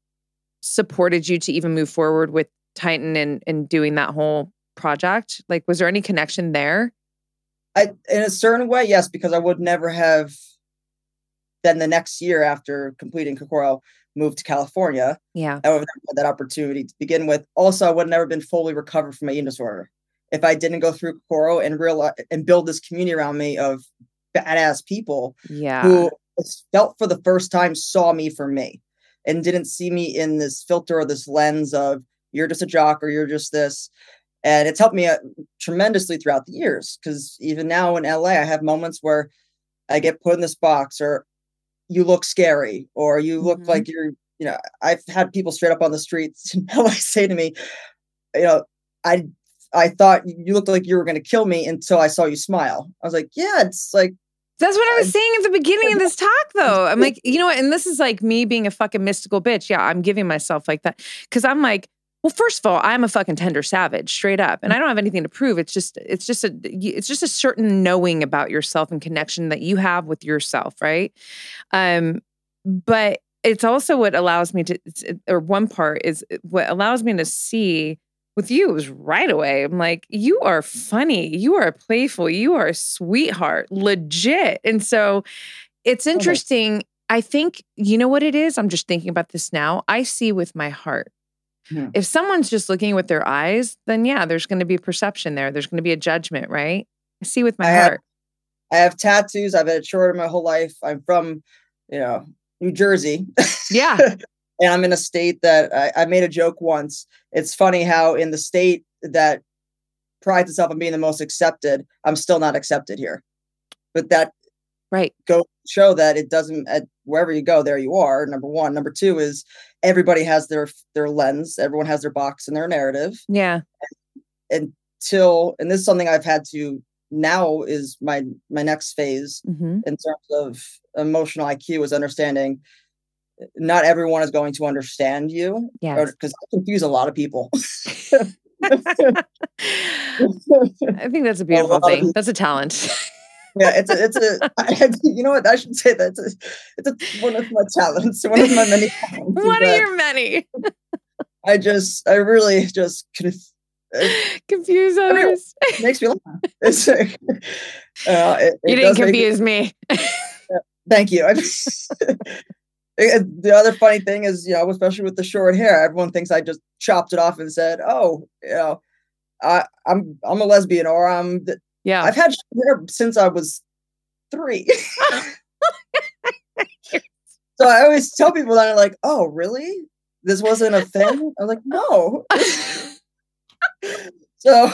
supported you to even move forward with Titan and and doing that whole project? Like was there any connection there? I in a certain way, yes, because I would never have then the next year after completing Kokoro, moved to California. Yeah. I would have had that opportunity to begin with. Also, I would have never been fully recovered from my eating disorder if I didn't go through Kokoro and realize and build this community around me of badass people yeah. who felt for the first time saw me for me and didn't see me in this filter or this lens of you're just a jock or you're just this. And it's helped me uh, tremendously throughout the years because even now in LA, I have moments where I get put in this box or you look scary or you look mm-hmm. like you're you know i've had people straight up on the streets now I say to me you know i i thought you looked like you were going to kill me until i saw you smile i was like yeah it's like that's what I was saying at the beginning of this talk, though. I'm like, you know what? And this is like me being a fucking mystical bitch. Yeah, I'm giving myself like that. Cause I'm like, well, first of all, I'm a fucking tender savage, straight up, and I don't have anything to prove. It's just, it's just a, it's just a certain knowing about yourself and connection that you have with yourself, right? Um, but it's also what allows me to, or one part is what allows me to see with you is right away. I'm like, you are funny, you are playful, you are a sweetheart, legit, and so it's interesting. Okay. I think you know what it is. I'm just thinking about this now. I see with my heart Hmm. If someone's just looking with their eyes, then yeah, there's going to be perception there. There's going to be a judgment, right? I see with my I heart. Have, I have tattoos. I've had a short my whole life. I'm from, you know, New Jersey. Yeah. and I'm in a state that I, I made a joke once. It's funny how in the state that prides itself on being the most accepted, I'm still not accepted here. But that right. go show that it doesn't at wherever you go there you are number one. Number two is everybody has their their lens everyone has their box and their narrative. Yeah. And, until and this is something i've had to now is my my next phase mm-hmm. in terms of emotional iq is understanding not everyone is going to understand you yeah because i confuse a lot of people. I think that's a beautiful a thing. That's a talent yeah, it's a, it's a, I, you know what? I should say that it's a, it's a, one of my talents, one of my many talents. One of your many. I just, I really just conf- uh, confuse others. It makes me laugh. It's, uh, it, you didn't confuse me. me. thank you. the other funny thing is, you know, especially with the short hair, everyone thinks I just chopped it off and said, "Oh, you know, I, I'm I'm a lesbian or I'm yeah. I've had hair since I was three. so I always tell people that I'm like, oh, really? This wasn't a thing? I'm like, no. so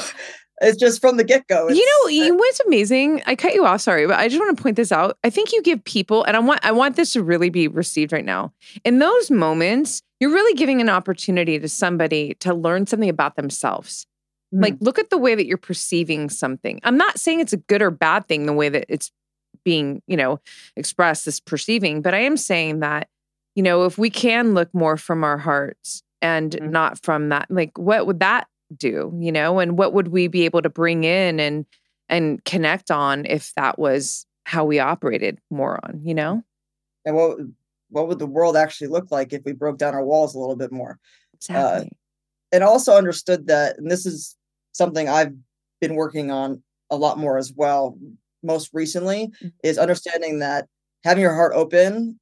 it's just from the get go. You know, you know what's amazing? I cut you off, sorry, but I just want to point this out. I think you give people, and I want I want this to really be received right now. In those moments, you're really giving an opportunity to somebody to learn something about themselves. Like, mm-hmm. look at the way that you're perceiving something. I'm not saying it's a good or bad thing, the way that it's being, you know, expressed, this perceiving, but I am saying that, you know, if we can look more from our hearts and mm-hmm. not from that, like, what would that do, you know, and what would we be able to bring in and, and connect on if that was how we operated more on, you know? And what, what would the world actually look like if we broke down our walls a little bit more? Uh, exactly. Uh, and also understood that, and this is something I've been working on a lot more as well, most recently, mm-hmm. is understanding that having your heart open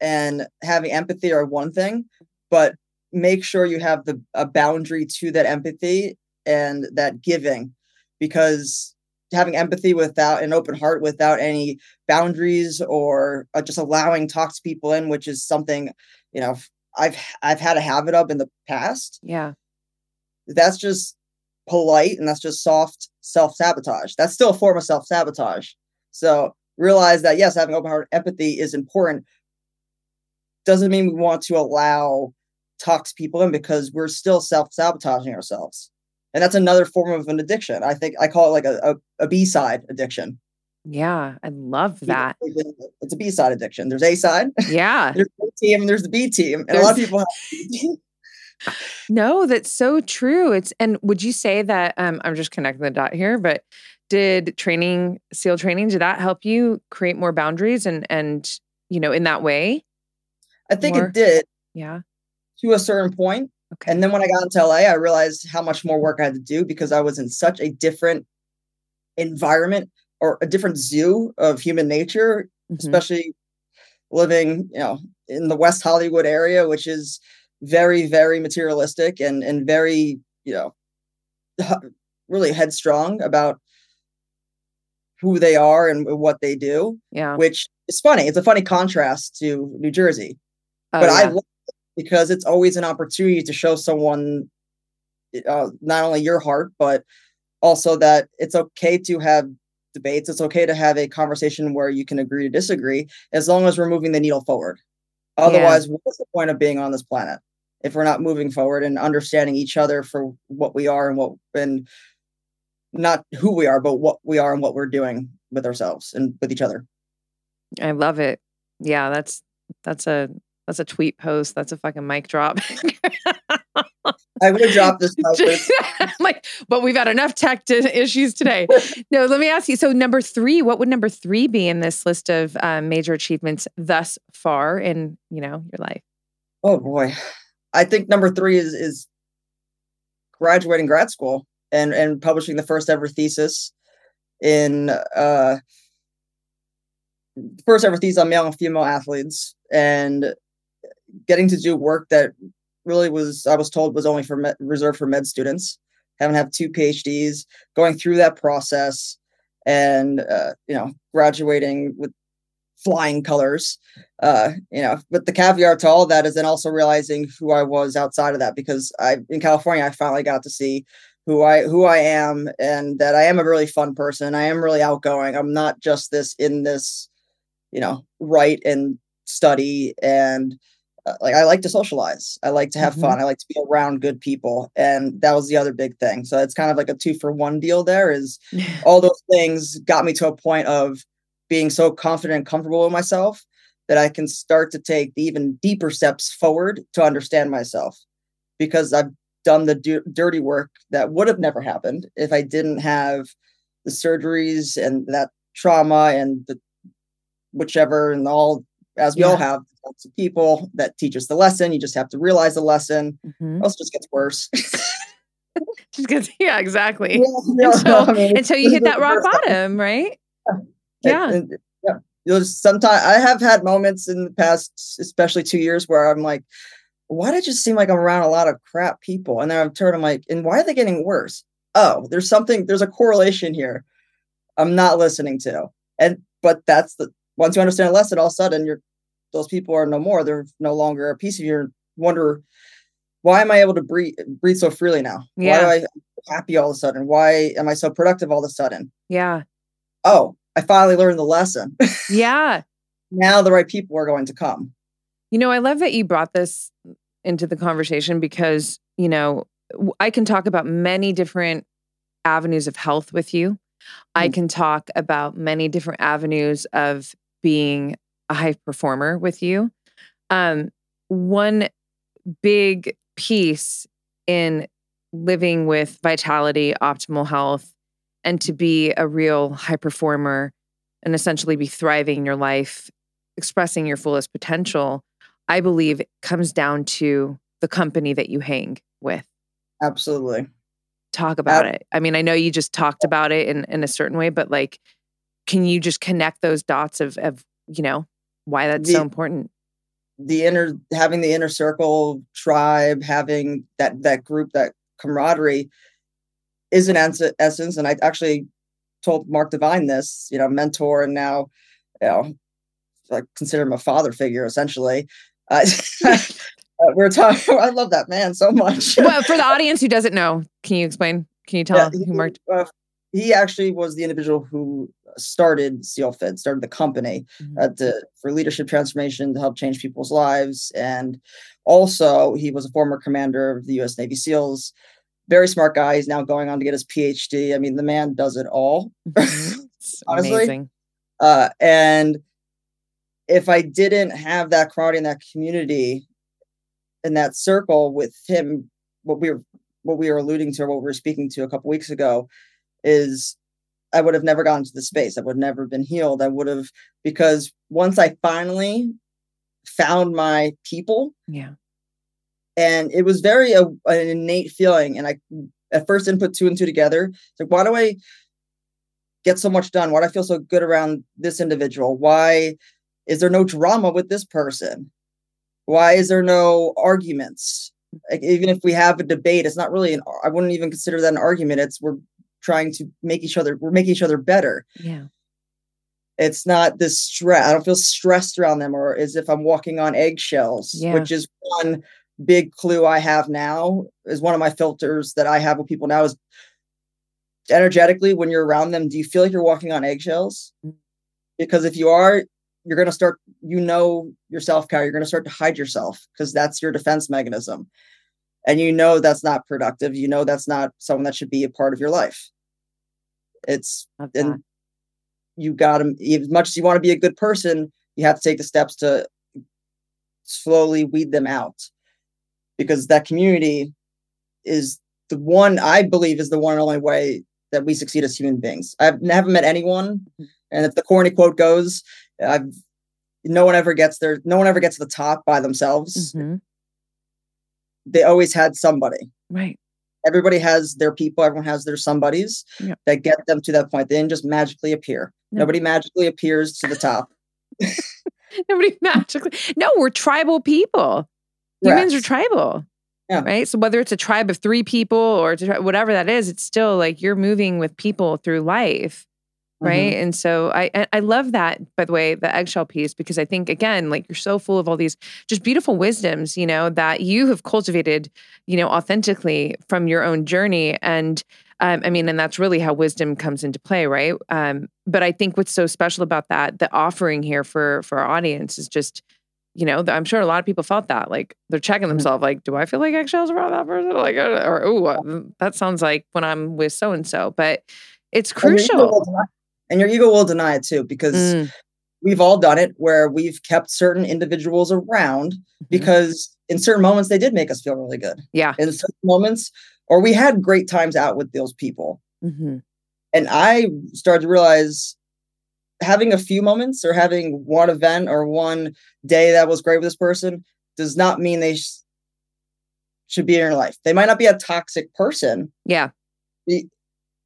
and having empathy are one thing, but make sure you have the a boundary to that empathy and that giving because having empathy without an open heart without any boundaries or uh, just allowing toxic people in which is something you know i've i've had a habit of in the past yeah that's just polite and that's just soft self-sabotage. That's still a form of self-sabotage. So realize that yes having open heart empathy is important. Doesn't mean we want to allow toxic people in because we're still self-sabotaging ourselves. And that's another form of an addiction. I think i call it like a, a, a b-side addiction. Yeah i love that. it's a b-side addiction. There's a side yeah. There's the team and there's the b team. And There's- a lot of people have no that's so true it's and would you say that um i'm just connecting the dot here but did training seal training did that help you create more boundaries and and you know in that way? I think More- it did. Yeah. To a certain point okay. And then when I got into LA, I realized how much more work I had to do because I was in such a different environment or a different zoo of human nature, Mhm. especially living, you know, in the West Hollywood area, which is very, very materialistic and and very, you know, really headstrong about who they are and what they do, yeah which is funny. It's a funny contrast to New Jersey Oh, but I love it because it's always an opportunity to show someone uh, not only your heart, but also that it's okay to have debates. It's okay to have a conversation where you can agree to disagree, as long as we're moving the needle forward. Otherwise, what's the point of being on this planet if we're not moving forward and understanding each other for what we are and what and not who we are, but what we are and what we're doing with ourselves and with each other. I love it. Yeah, that's that's a that's a tweet post. That's a fucking mic drop. I would have dropped this. Like, but we've had enough tech to issues today. No, let me ask you. So, number three, what would number three be in this list of um, major achievements thus far in you know your life? Oh boy. I think number three is is graduating grad school and and publishing the first ever thesis in uh first ever thesis on male and female athletes and getting to do work that really was I was told was only for med, reserved for med students. Having have two PhDs, going through that process, and uh, you know graduating with flying colors uh you know but the caveat to all that is then also realizing who i was outside of that because i in california i finally got to see who i who i am and that i am a really fun person. I am really outgoing. I'm not just this in this you know write and study and uh, like i like to socialize. I like to have Mhm. fun i like to be around good people and that was the other big thing. So it's kind of like a two for one deal there is all those things got me to a point of being so confident and comfortable with myself that I can start to take the even deeper steps forward to understand myself because I've done the du- dirty work that would have never happened if I didn't have the surgeries and that trauma and the whichever and all as we all have lots of people that teach us the lesson you just have to realize the lesson Mhm. else just gets worse Just 'cause- yeah, exactly. Yeah, Until, I mean, until you hit that rock bottom, right? Yeah. and- yeah. You'll just sometimes I have had moments in the past, especially two years, where I'm like, why did it just seem like I'm around a lot of crap people? And then I'm turned, I'm like, and why are they getting worse? Oh, there's something, there's a correlation here. I'm not listening to. And but that's the once you understand a lesson, all of a sudden you're those people are no more. They're no longer a piece of you. Wonder why am I able to breathe breathe so freely now? Yeah. Why am I happy all of a sudden? Why am I so productive all of a sudden? Yeah. oh, I finally learned the lesson. Yeah. now the right people are going to come. You know, I love that you brought this into the conversation because, you know, I can talk about many different avenues of health with you. I Mm. can talk about many different avenues of being a high performer with you. Um, one big piece in living with vitality, optimal health, and to be a real high performer and essentially be thriving in your life, expressing your fullest potential, I believe it comes down to the company that you hang with. Absolutely. Talk about it. I mean, I know you just talked about it in, in a certain way, but like, can you just connect those dots of, of you know, why that's so important? The inner having the inner circle tribe, having that that group, that camaraderie, is an essence. And I actually told Mark Divine this, you know, mentor, and now, you know, I consider him a father figure essentially. Uh, we're talking. I love that man so much. well, for the audience who doesn't know, can you explain? Can you tell yeah, he, who Mark? Uh, he actually was the individual who started SealFit, started the company mm-hmm. uh, to, for leadership transformation to help change people's lives, and also he was a former commander of the U.S. Navy SEALs very smart guy. He's now going on to get his PhD. I mean, the man does it all. Mm-hmm. honestly. Amazing. Uh, and if I didn't have that crowd in that community, in that circle with him, what we were what we were alluding to, what we were speaking to a couple weeks ago, is I would have never gotten to the space. I would have never been healed. I would have because once I finally found my people, yeah, and it was very a, uh, an innate feeling and i at first didn't put two and two together. It's like why do i get so much done? Why do i feel so good around this individual? Why is there no drama with this person? Why is there no arguments? Like, even if we have a debate it's not really an i wouldn't even consider that an argument. It's we're trying to make each other we're making each other better. Yeah. It's not this stress i don't feel stressed around them or as if i'm walking on eggshells yeah. which is one big clue I have now is one of my filters that I have with people now is energetically when you're around them, do you feel like you're walking on eggshells? Mm. Because if you are, you're going to start, you know, your self care, you're going to start to hide yourself because that's your defense mechanism. And you know that's not productive. You know that's not someone that should be a part of your life. It's, and you got to, as much as you want to be a good person, you have to take the steps to slowly weed them out because that community is the one I believe is the one and only way that we succeed as human beings. I've never met anyone, mm-hmm. and if the corny quote goes, I've no one ever gets there. No one ever gets to the top by themselves. Mm-hmm. They always had somebody. Right. Everybody has their people. Everyone has their somebodies yep. that get them to that point. They didn't just magically appear. No. Nobody magically appears to the top. Nobody magically. No, we're tribal people. Humans are tribal. Yeah. Right. So whether it's a tribe of three people or whatever that is, it's still like you're moving with people through life. Right. Mm-hmm. And so I I love that, by the way, the eggshell piece, because I think again, like you're so full of all these just beautiful wisdoms, you know, that you have cultivated, you know, authentically from your own journey. And um, I mean, and that's really how wisdom comes into play, right? Um, but I think what's so special about that, the offering here for for our audience is just you know, I'm sure a lot of people felt that. Like they're checking mm-hmm. themselves, like, do I feel like eggshells around that person? Like, uh, or oh, that sounds like when I'm with so and so. But it's crucial. And your, ego will deny it too, because mm. we've all done it where we've kept certain individuals around mm-hmm. because in certain moments they did make us feel really good. Yeah. In certain moments, or we had great times out with those people. Mm-hmm. And I started to realize having a few moments or having one event or one day that was great with this person does not mean they sh- should be in your life. They might not be a toxic person. Yeah. We,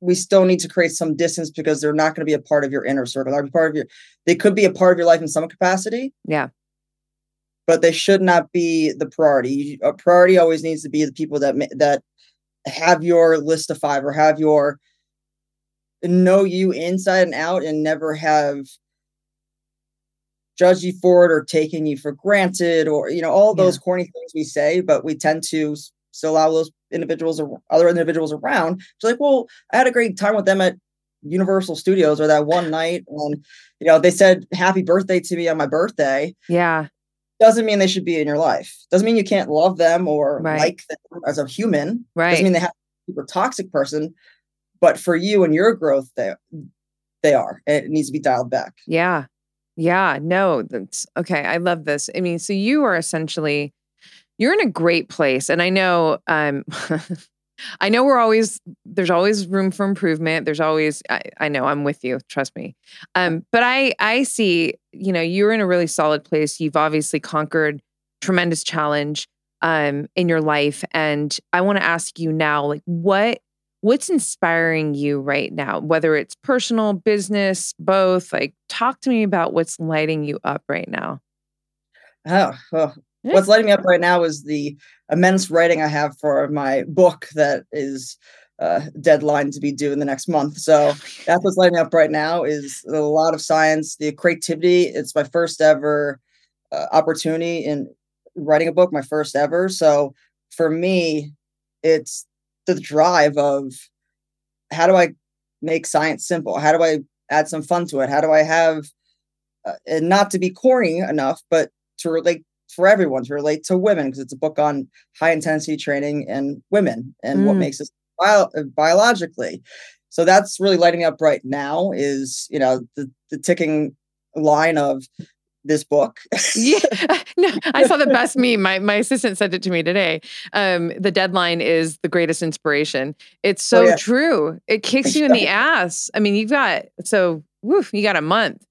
we still need to create some distance because they're not going to be a part of your inner circle. They're part of your they could be a part of your life in some capacity. Yeah. But they should not be the priority. A priority always needs to be the people that that have your list of 5 or have your know you inside and out and never have judged you for it or taken you for granted or you know all those yeah. corny things we say but we tend to still allow those individuals or other individuals around it's like well i had a great time with them at universal studios or that one night and you know they said happy birthday to me on my birthday. Yeah. Doesn't mean they should be in your life. Doesn't mean you can't love them or right. like them as a human. Right. doesn't mean they have to be a super toxic person but for you and your growth they they are it needs to be dialed back yeah yeah no that's okay i love this i mean so you are essentially you're in a great place and i know um I know we're always there's always room for improvement. There's always I, I, know I'm with you, trust me. Um, but I I see, you know, you're in a really solid place. You've obviously conquered tremendous challenge um in your life. And I want to ask you now, like what what's inspiring you right now whether it's personal business both like talk to me about what's lighting you up right now oh well, what's lighting me up right now is the immense writing i have for my book that is uh, deadline to be due in the next month. So that's what's lighting up right now is a lot of science, the creativity. It's my first ever uh, opportunity in writing a book, my first ever. So for me, it's the drive of how do I make science simple? How do I add some fun to it? How do I have, uh, and not to be corny enough, but to relate for everyone, to relate to women, because it's a book on high intensity training and women and mm. what makes us bio- uh, biologically. So that's really lighting up right now is, you know, the, the ticking line of this book. yeah, no, I saw the best meme. My my assistant sent it to me today. Um, the deadline is the greatest inspiration. It's so oh, yeah. true. It kicks you in the ass. I mean, you've got so woof, you got a month.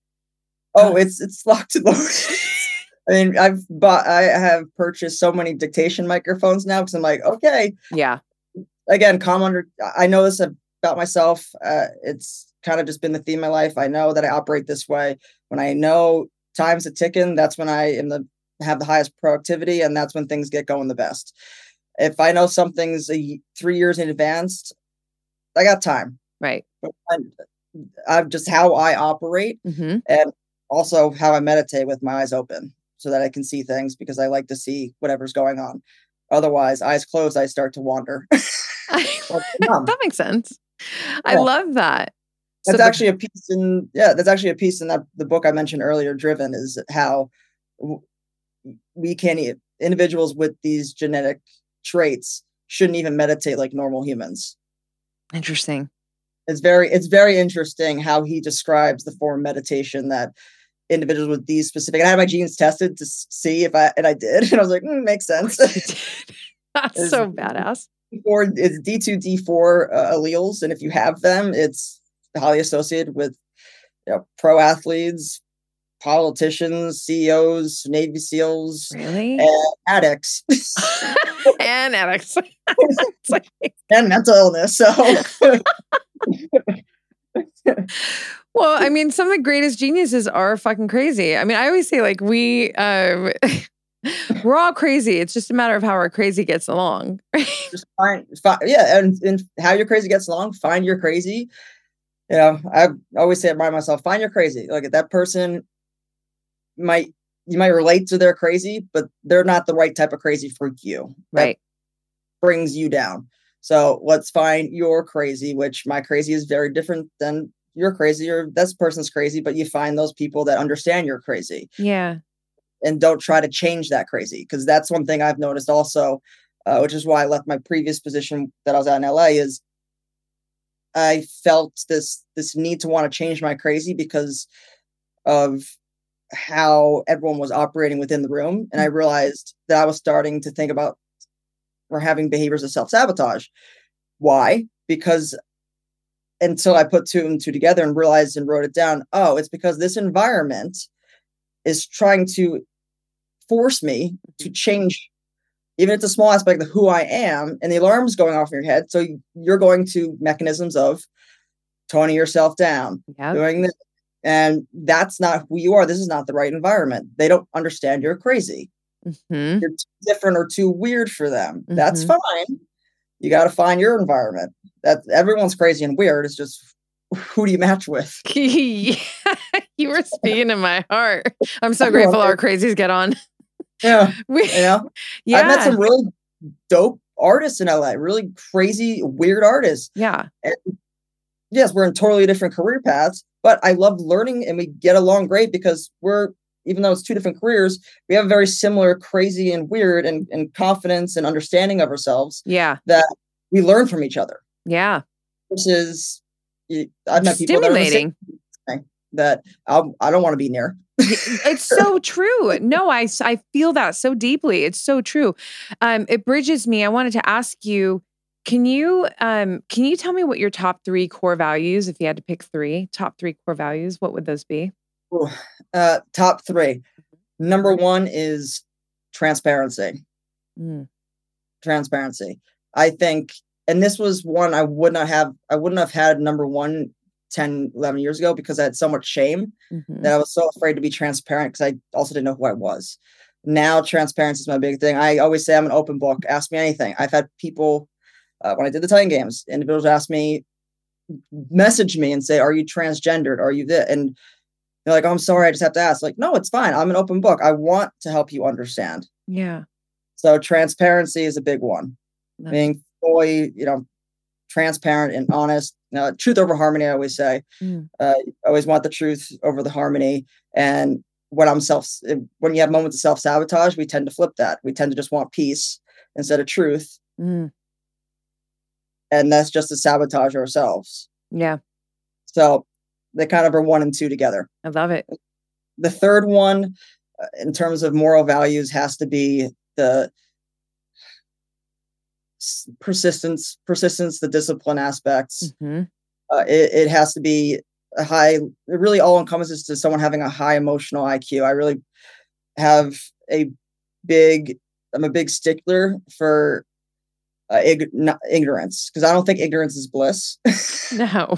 Oh, it's it's locked and loaded. I mean, I've bought, I have purchased so many dictation microphones now because I'm like, okay, yeah. Again, calm under. I know this about myself. Uh, it's kind of just been the theme of my life. I know that I operate this way. When I know time's a ticking, that's when I am the have the highest productivity, and that's when things get going the best. If I know something's a, three years in advance, I got time. Right. I'm, just how I operate, mm-hmm. and also how I meditate with my eyes open, so that I can see things because I like to see whatever's going on. Otherwise, eyes closed, I start to wander. that makes sense. Yeah. I love that. That's so actually the, a piece in yeah. That's actually a piece in that the book I mentioned earlier. Driven is how we can individuals with these genetic traits shouldn't even meditate like normal humans. Interesting. It's very it's very interesting how he describes the form of meditation that individuals with these specific. I had my genes tested to see if I and I did, and I was like, mm, makes sense. That's so badass. Four it's D two D four uh, alleles, and if you have them, it's highly associated with you know, pro athletes, politicians, CEOs, Navy SEALs, really, and addicts, and addicts, like... and mental illness. So. well, I mean, some of the greatest geniuses are fucking crazy. I mean, I always say like we um we're all crazy. It's just a matter of how our crazy gets along. just find, find yeah, and, and how your crazy gets along, find your crazy you know, I always say it by myself, find your crazy. Like that person might you might relate to their crazy, but they're not the right type of crazy for you. Right. brings you down. So let's find your crazy, which my crazy is very different than your crazy or this person's crazy, but you find those people that understand you're crazy. Yeah. And don't try to change that crazy. Because that's one thing I've noticed also, uh, which is why I left my previous position that I was at in LA is I felt this this need to want to change my crazy because of how everyone was operating within the room and i mm-hmm. realized that i was starting to think about or having behaviors of self-sabotage why because until i put two and two together and realized and wrote it down oh it's because this environment is trying to force me to mm-hmm. change even if it's a small aspect of who I am, and the alarm's going off in your head. So you're going to mechanisms of toning yourself down, yep. doing this. And that's not who you are. This is not the right environment. They don't understand you're crazy. Mm-hmm. You're too different or too weird for them. Mm-hmm. That's fine. You got to find your environment. That everyone's crazy and weird. It's just who do you match with? you were speaking in my heart. I'm so grateful our crazies get on. Yeah. We, you know, yeah. I met some really dope artists in LA, really crazy, weird artists. Yeah. And yes, we're in totally different career paths, but I love learning and we get along great because we're, even though it's two different careers, we have a very similar crazy and weird and, and confidence and understanding of ourselves. Yeah. That we learn from each other. Yeah. Which is, I've met people that, that I, I don't want to be near it's so true. No, I, I feel that so deeply. It's so true. Um, it bridges me. I wanted to ask you, can you um, can you tell me what your top three core values, if you had to pick three, top three core values, what would those be? Ooh, uh, top three. Number one is transparency. Mm. Transparency. I think, and this was one I would not have, I wouldn't have had number one 10, 11 years ago because I had so much shame mm-hmm. that I was so afraid to be transparent because I also didn't know who I was. Now, transparency is my big thing. I always say I'm an open book. Ask me anything. I've had people uh, when I did the Titan Games, individuals asked me, message me and say, "Are you transgendered? Are you this?" And they're like, oh, "I'm sorry, I just have to ask." Like, no, it's fine. I'm an open book. I want to help you understand. Yeah. So transparency is a big one. That's- Being fully, you know, transparent and honest. Uh, truth over harmony, I always say. Mm. Uh, I always want the truth over the harmony. And when I'm self, when you have moments of self sabotage, we tend to flip that. We tend to just want peace instead of truth. Mm. And that's just to sabotage ourselves. Yeah. So they kind of are one and two together. I love it. The third one, uh, in terms of moral values, has to be the persistence, persistence, the discipline aspects. Mm-hmm. Uh, it, it has to be a high. It really all encompasses to someone having a high emotional IQ. I really have a big. I'm a big stickler for uh, ig- ignorance because I don't think ignorance is bliss. no,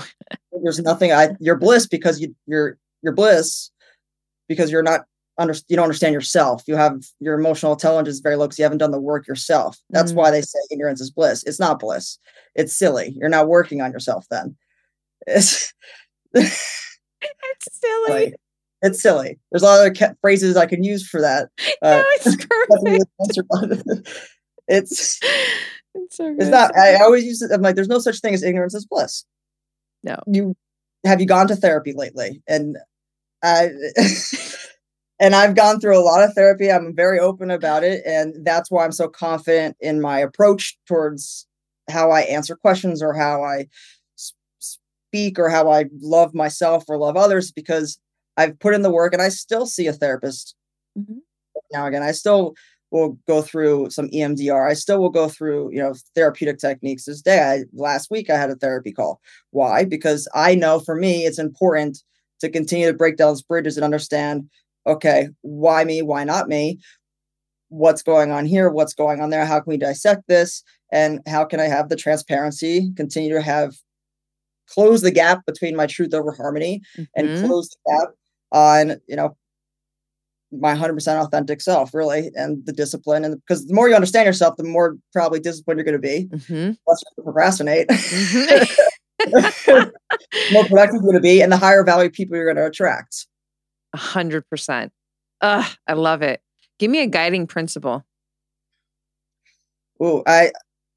there's nothing. I you're bliss because you you're you're bliss because you're not under, you don't understand yourself. You have your emotional intelligence is very low because you haven't done the work yourself. That's mm. why they say ignorance is bliss. It's not bliss. It's silly. You're not working on yourself then. It's, it's silly. Like, it's silly. There's a lot of other phrases I can use for that. Uh, no, it's it's it's, so it's not. I always use it. I'm like, there's no such thing as ignorance as bliss. No. You have you gone to therapy lately? And I and I've gone through a lot of therapy. I'm very open about it. And that's why I'm so confident in my approach towards how I answer questions or how I speak or how I love myself or love others because I've put in the work and I still see a therapist mm-hmm. now again. I still will go through some EMDR. I still will go through, you know, therapeutic techniques this day. I, last week I had a therapy call. Why? Because I know for me it's important to continue to break down those bridges and understand okay, why me? Why not me? What's going on here? What's going on there? How can we dissect this? And how can I have the transparency, continue to have close the gap between my truth over harmony mm-hmm. and close the gap on, you know, my 100% authentic self really and the discipline and because the more you understand yourself the more probably disciplined you're going to be mm-hmm. less you procrastinate mm-hmm. more productive you're going to be and the higher value people you're going to attract a hundred percent. Ugh, I love it. Give me a guiding principle. Oh, I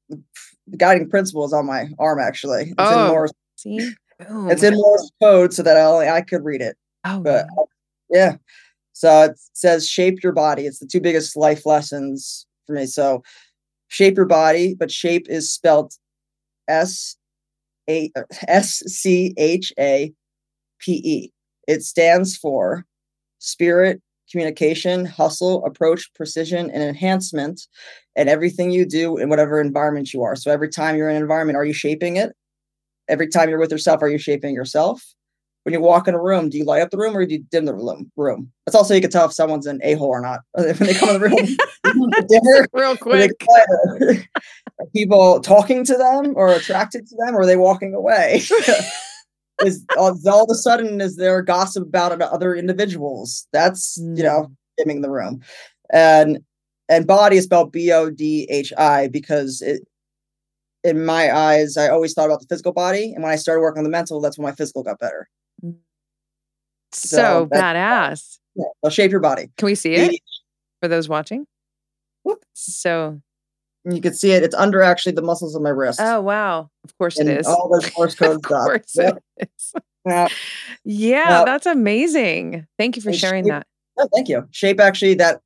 the guiding principle is on my arm actually. It's oh, in Morse. See? It's in Morse code so that I only I could read it. Oh, but wow. yeah. So it says shape your body. It's the two biggest life lessons for me. So shape your body, but shape is spelled S A uh, S C H A P E. It stands for spirit, communication, hustle, approach, precision, and enhancement. And everything you do in whatever environment you are. So every time you're in an environment, are you shaping it? Every time you're with yourself, are you shaping yourself? When you walk in a room, do you light up the room or do you dim the room? That's also you can tell if someone's an a hole or not when they come in the room. dinner, real quick. people talking to them or attracted to them, or are they walking away? Is all, all of a sudden is there gossip about other individuals? That's you know dimming the room, and and body is spelled B O D H I because it in my eyes I always thought about the physical body, and when I started working on the mental, that's when my physical got better. Mm. So, so badass. Yeah, will shape your body. Can we see it for those watching? Whoop. So you can see it. It's under actually the muscles of my wrist. Oh wow! Of course and it is. All the Morse code of course yep. it is. Yeah, yeah that's amazing. Thank you for sharing shape, that. Oh, thank you. Shape actually that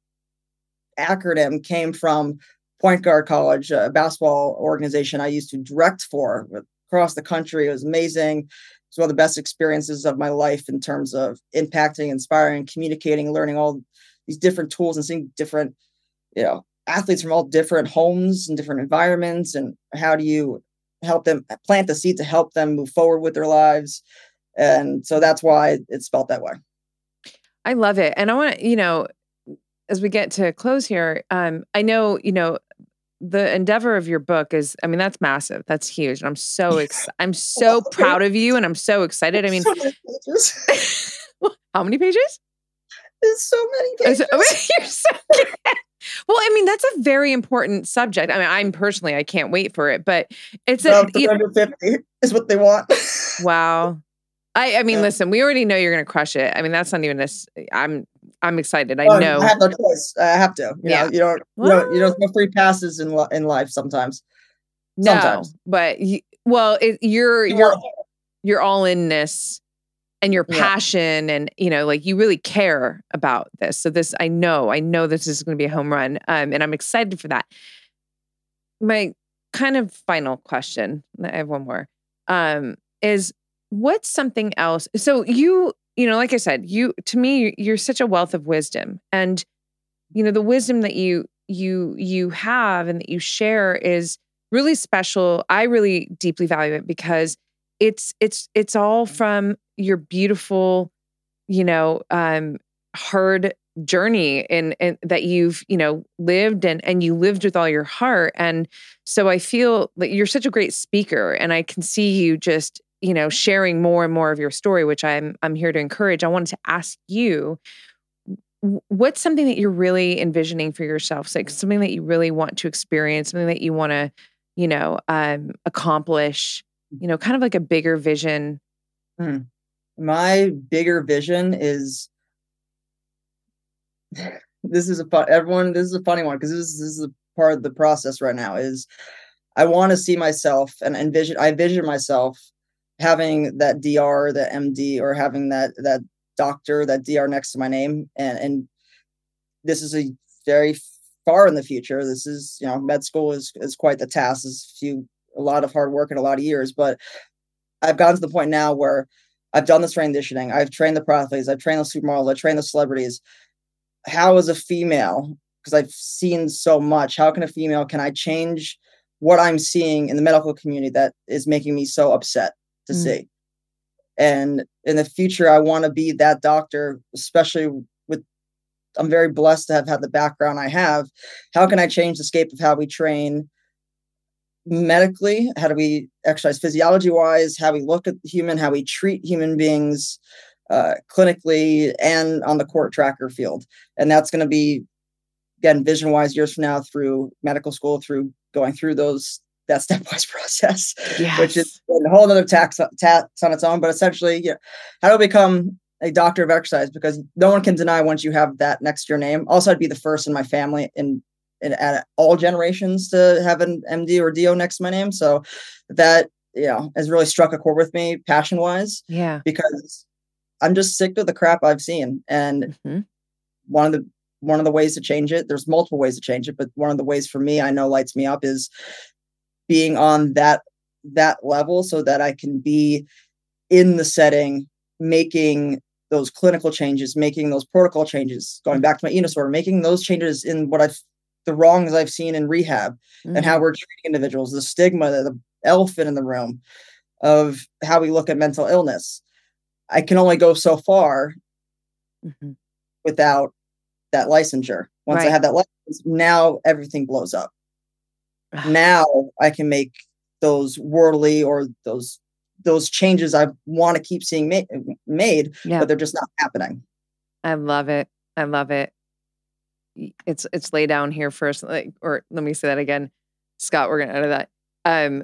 acronym came from Point Guard College, a basketball organization I used to direct for across the country. It was amazing. It's one of the best experiences of my life in terms of impacting, inspiring, communicating, learning all these different tools and seeing different, you know, athletes from all different homes and different environments and how do you help them plant the seed to help them move forward with their lives? And so that's why it's spelled that way. I love it and i want to you know as we get to close here um i know you know the endeavor of your book is i mean that's massive that's huge and i'm so ex- i'm so proud of you and i'm so excited i mean how many pages? There's so many pages. you're so well, I mean, that's a very important subject. I mean, I'm personally, I can't wait for it, but it's a, 350 is what they want. wow. I, I mean, yeah. listen, we already know you're going to crush it. I mean, that's not even this. I'm, I'm excited. I know. I have no choice. I have to. You yeah. Know, you don't, you don't, you don't, no free passes in, in life sometimes. Sometimes. No, but you, well, it, you're, you're, you're all inness and your passion yeah. and you know like you really care about this. So this i know i know this is going to be a home run um, and i'm excited for that. My kind of final question i have one more um, is what's something else so you you know like i said you to me you're such a wealth of wisdom and you know the wisdom that you you you have and that you share is really special. I really deeply value it because it's it's it's all from your beautiful you know um hard journey and and that you've you know lived and and you lived with all your heart. And so i feel that you're such a great speaker and i can see you just you know sharing more and more of your story which i'm i'm here to encourage. I wanted to ask you what's something that you're really envisioning for yourself? Like something that you really want to experience something that you want to you know um accomplish you know, kind of like a bigger vision? Hmm. My bigger vision is this is a fun everyone this is a funny one because this, this is a part of the process right now is I want to see myself and envision I envision myself having that DR, that MD, or having that that doctor, that DR next to my name. And and this is a very far in the future. This is, you know, med school is is quite the task. There's a few a lot of hard work and a lot of years. But I've gotten to the point now where I've done this transitioning. I've trained the pro athletes. I've trained the supermodels. I've trained the celebrities. How, as a female, because I've seen so much, how can a female can I change what I'm seeing in the medical community that is making me so upset to mm. see? And in the future, I want to be that doctor, especially with. I'm very blessed to have had the background I have. How can I change the scape of how we train? Medically how do we exercise physiology wise how we look at human how we treat human beings uh, clinically and on the court tracker field. And that's going to be again vision wise years from now through medical school through going through those that stepwise process yes. which is a whole other tax, tax on its own. But essentially you know, how do we become a doctor of exercise? Because no one can deny once you have that next to your name. Also i'd be the first in my family in at all generations to have an MD or DO next to my name. So that you know has really struck a chord with me passion wise. Yeah. Because I'm just sick of the crap I've seen. And mm-hmm. one of the one of the ways to change it, there's multiple ways to change it, but one of the ways for me I know lights me up is being on that that level so that I can be in the setting making those clinical changes, making those protocol changes, going back to my enos order, making those changes in what I've the wrongs I've seen in rehab mm-hmm. and how mm-hmm. we're treating individuals, the stigma, the elephant in the room of how we look at mental illness. I can only go so far mm-hmm. without that licensure. Once right. I have that license, now everything blows up. now I can make those worldly or those those changes I want to keep seeing ma- made, yeah. but they're just not happening. I love it. I love it it's it's lay down here first like or let me say that again. Scott we're gonna edit that. Um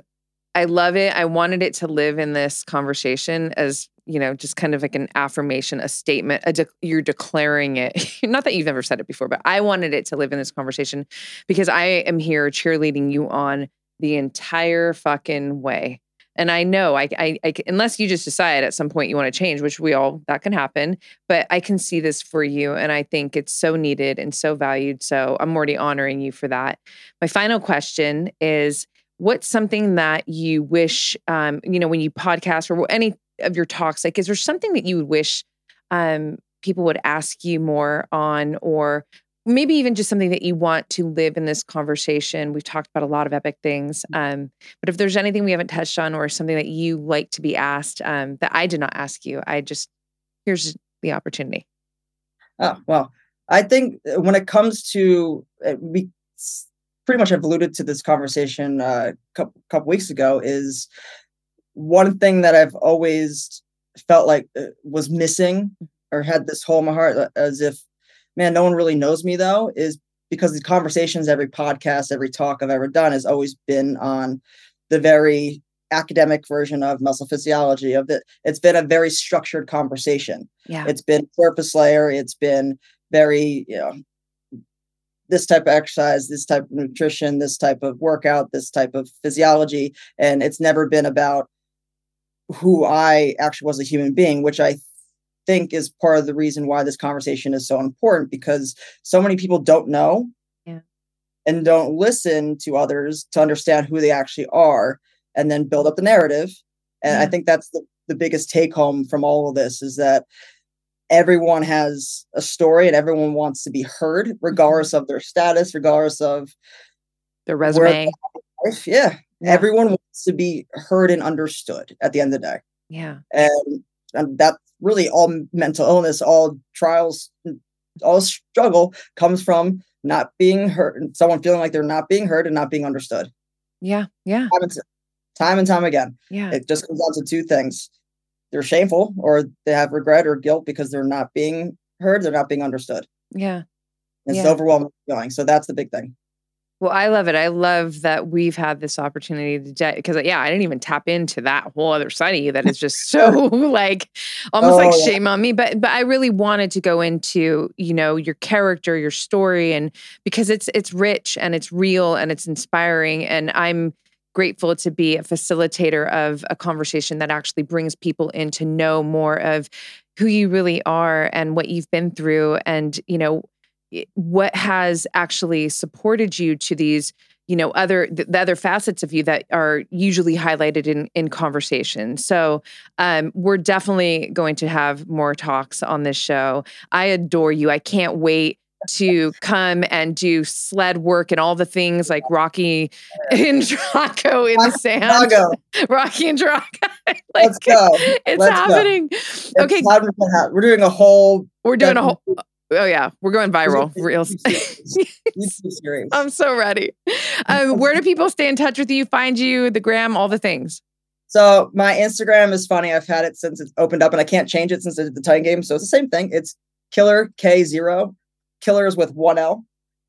i love it. I wanted it to live in this conversation as you know just kind of like an affirmation a statement a de- you're declaring it. Not that you've never said it before but i wanted it to live in this conversation because i am here cheerleading you on the entire fucking way and I know I, I, I, unless you just decide at some point you want to change, which we all that can happen. But I can see this for you, and I think it's so needed and so valued. So I'm already honoring you for that. My final question is: What's something that you wish, um, you know, when you podcast or any of your talks, like, is there something that you would wish um, people would ask you more on, or maybe even just something that you want to live in this conversation. We've talked about a lot of epic things. Mm. Um, but if there's anything we haven't touched on or something that you like to be asked um, that I did not ask you, I just, here's the opportunity. Oh, well, I think uh, when it comes to, uh, we pretty much have alluded to this conversation a uh, couple, couple weeks ago is one thing that I've always felt like was missing mm. or had this hole in my heart as if man, no one really knows me though, is because the conversations, every podcast, every talk I've ever done has always been on the very academic version of muscle physiology of it. It's been a very structured conversation. Yeah. It's been surface layer. It's been very, you know, this type of exercise, this type of nutrition, this type of workout, this type of physiology. And it's never been about who I actually was a human being, which I think is part of the reason why this conversation is so important because so many people don't know yeah. and don't listen to others to understand who they actually are and then build up the narrative. And yeah. I think that's the, the biggest take home from all of this is that everyone has a story and everyone wants to be heard, mm-hmm. regardless of their status, regardless of their resume. Yeah. yeah. Everyone wants to be heard and understood at the end of the day. Yeah. And, and that really all mental illness, all trials, all struggle comes from not being heard, someone feeling like they're not being heard and not being understood. Yeah. Yeah. Time and, time and time again. Yeah. It just comes down to two things they're shameful or they have regret or guilt because they're not being heard, they're not being understood. Yeah. It's yeah. overwhelming feeling. So that's the big thing. Well, I love it. I love that we've had this opportunity to because yeah, I didn't even tap into that whole other side of you that is just so like almost oh, like yeah. shame on me. But but I really wanted to go into, you know, your character, your story, and because it's it's rich and it's real and it's inspiring. And I'm grateful to be a facilitator of a conversation that actually brings people in to know more of who you really are and what you've been through and you know what has actually supported you to these you know other the other facets of you that are usually highlighted in in conversation so um, we're definitely going to have more talks on this show i adore you i can't wait to come and do sled work and all the things like Rocky and Drago in the sand. Drago. Rocky and Drago. like, Let's go. It's Let's happening. Go. Okay. We're doing a whole. We're doing a whole. Oh yeah, we're going viral. Real. I'm so ready. Um, where do people stay in touch with you? Find you, the gram, all the things. So my Instagram is funny. I've had it since it's opened up, and I can't change it since it's the Titan game. So it's the same thing. It's Killer K zero killers with one L,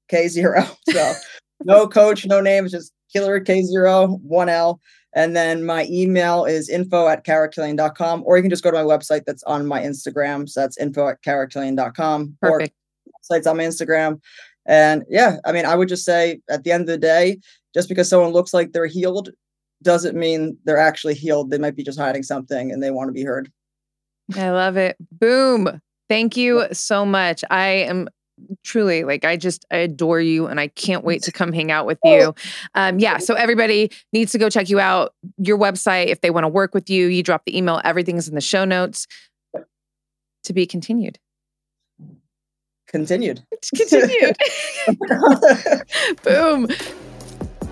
K zero. So no coach, no name, it's just killer K zero, one L. And then my email is info at karakillian.com, or you can just go to my website that's on my Instagram. So that's info at karakillian.com. Perfect. Or sites on my Instagram. And yeah, I mean, I would just say at the end of the day, just because someone looks like they're healed doesn't mean they're actually healed. They might be just hiding something and they want to be heard. I love it. Boom. Thank you so much. I am truly like i just i adore you and i can't wait to come hang out with you. Um yeah so everybody needs to go check you out your website if they want to work with you you drop the email everything's in the show notes. To be continued. Continued. Continued. Boom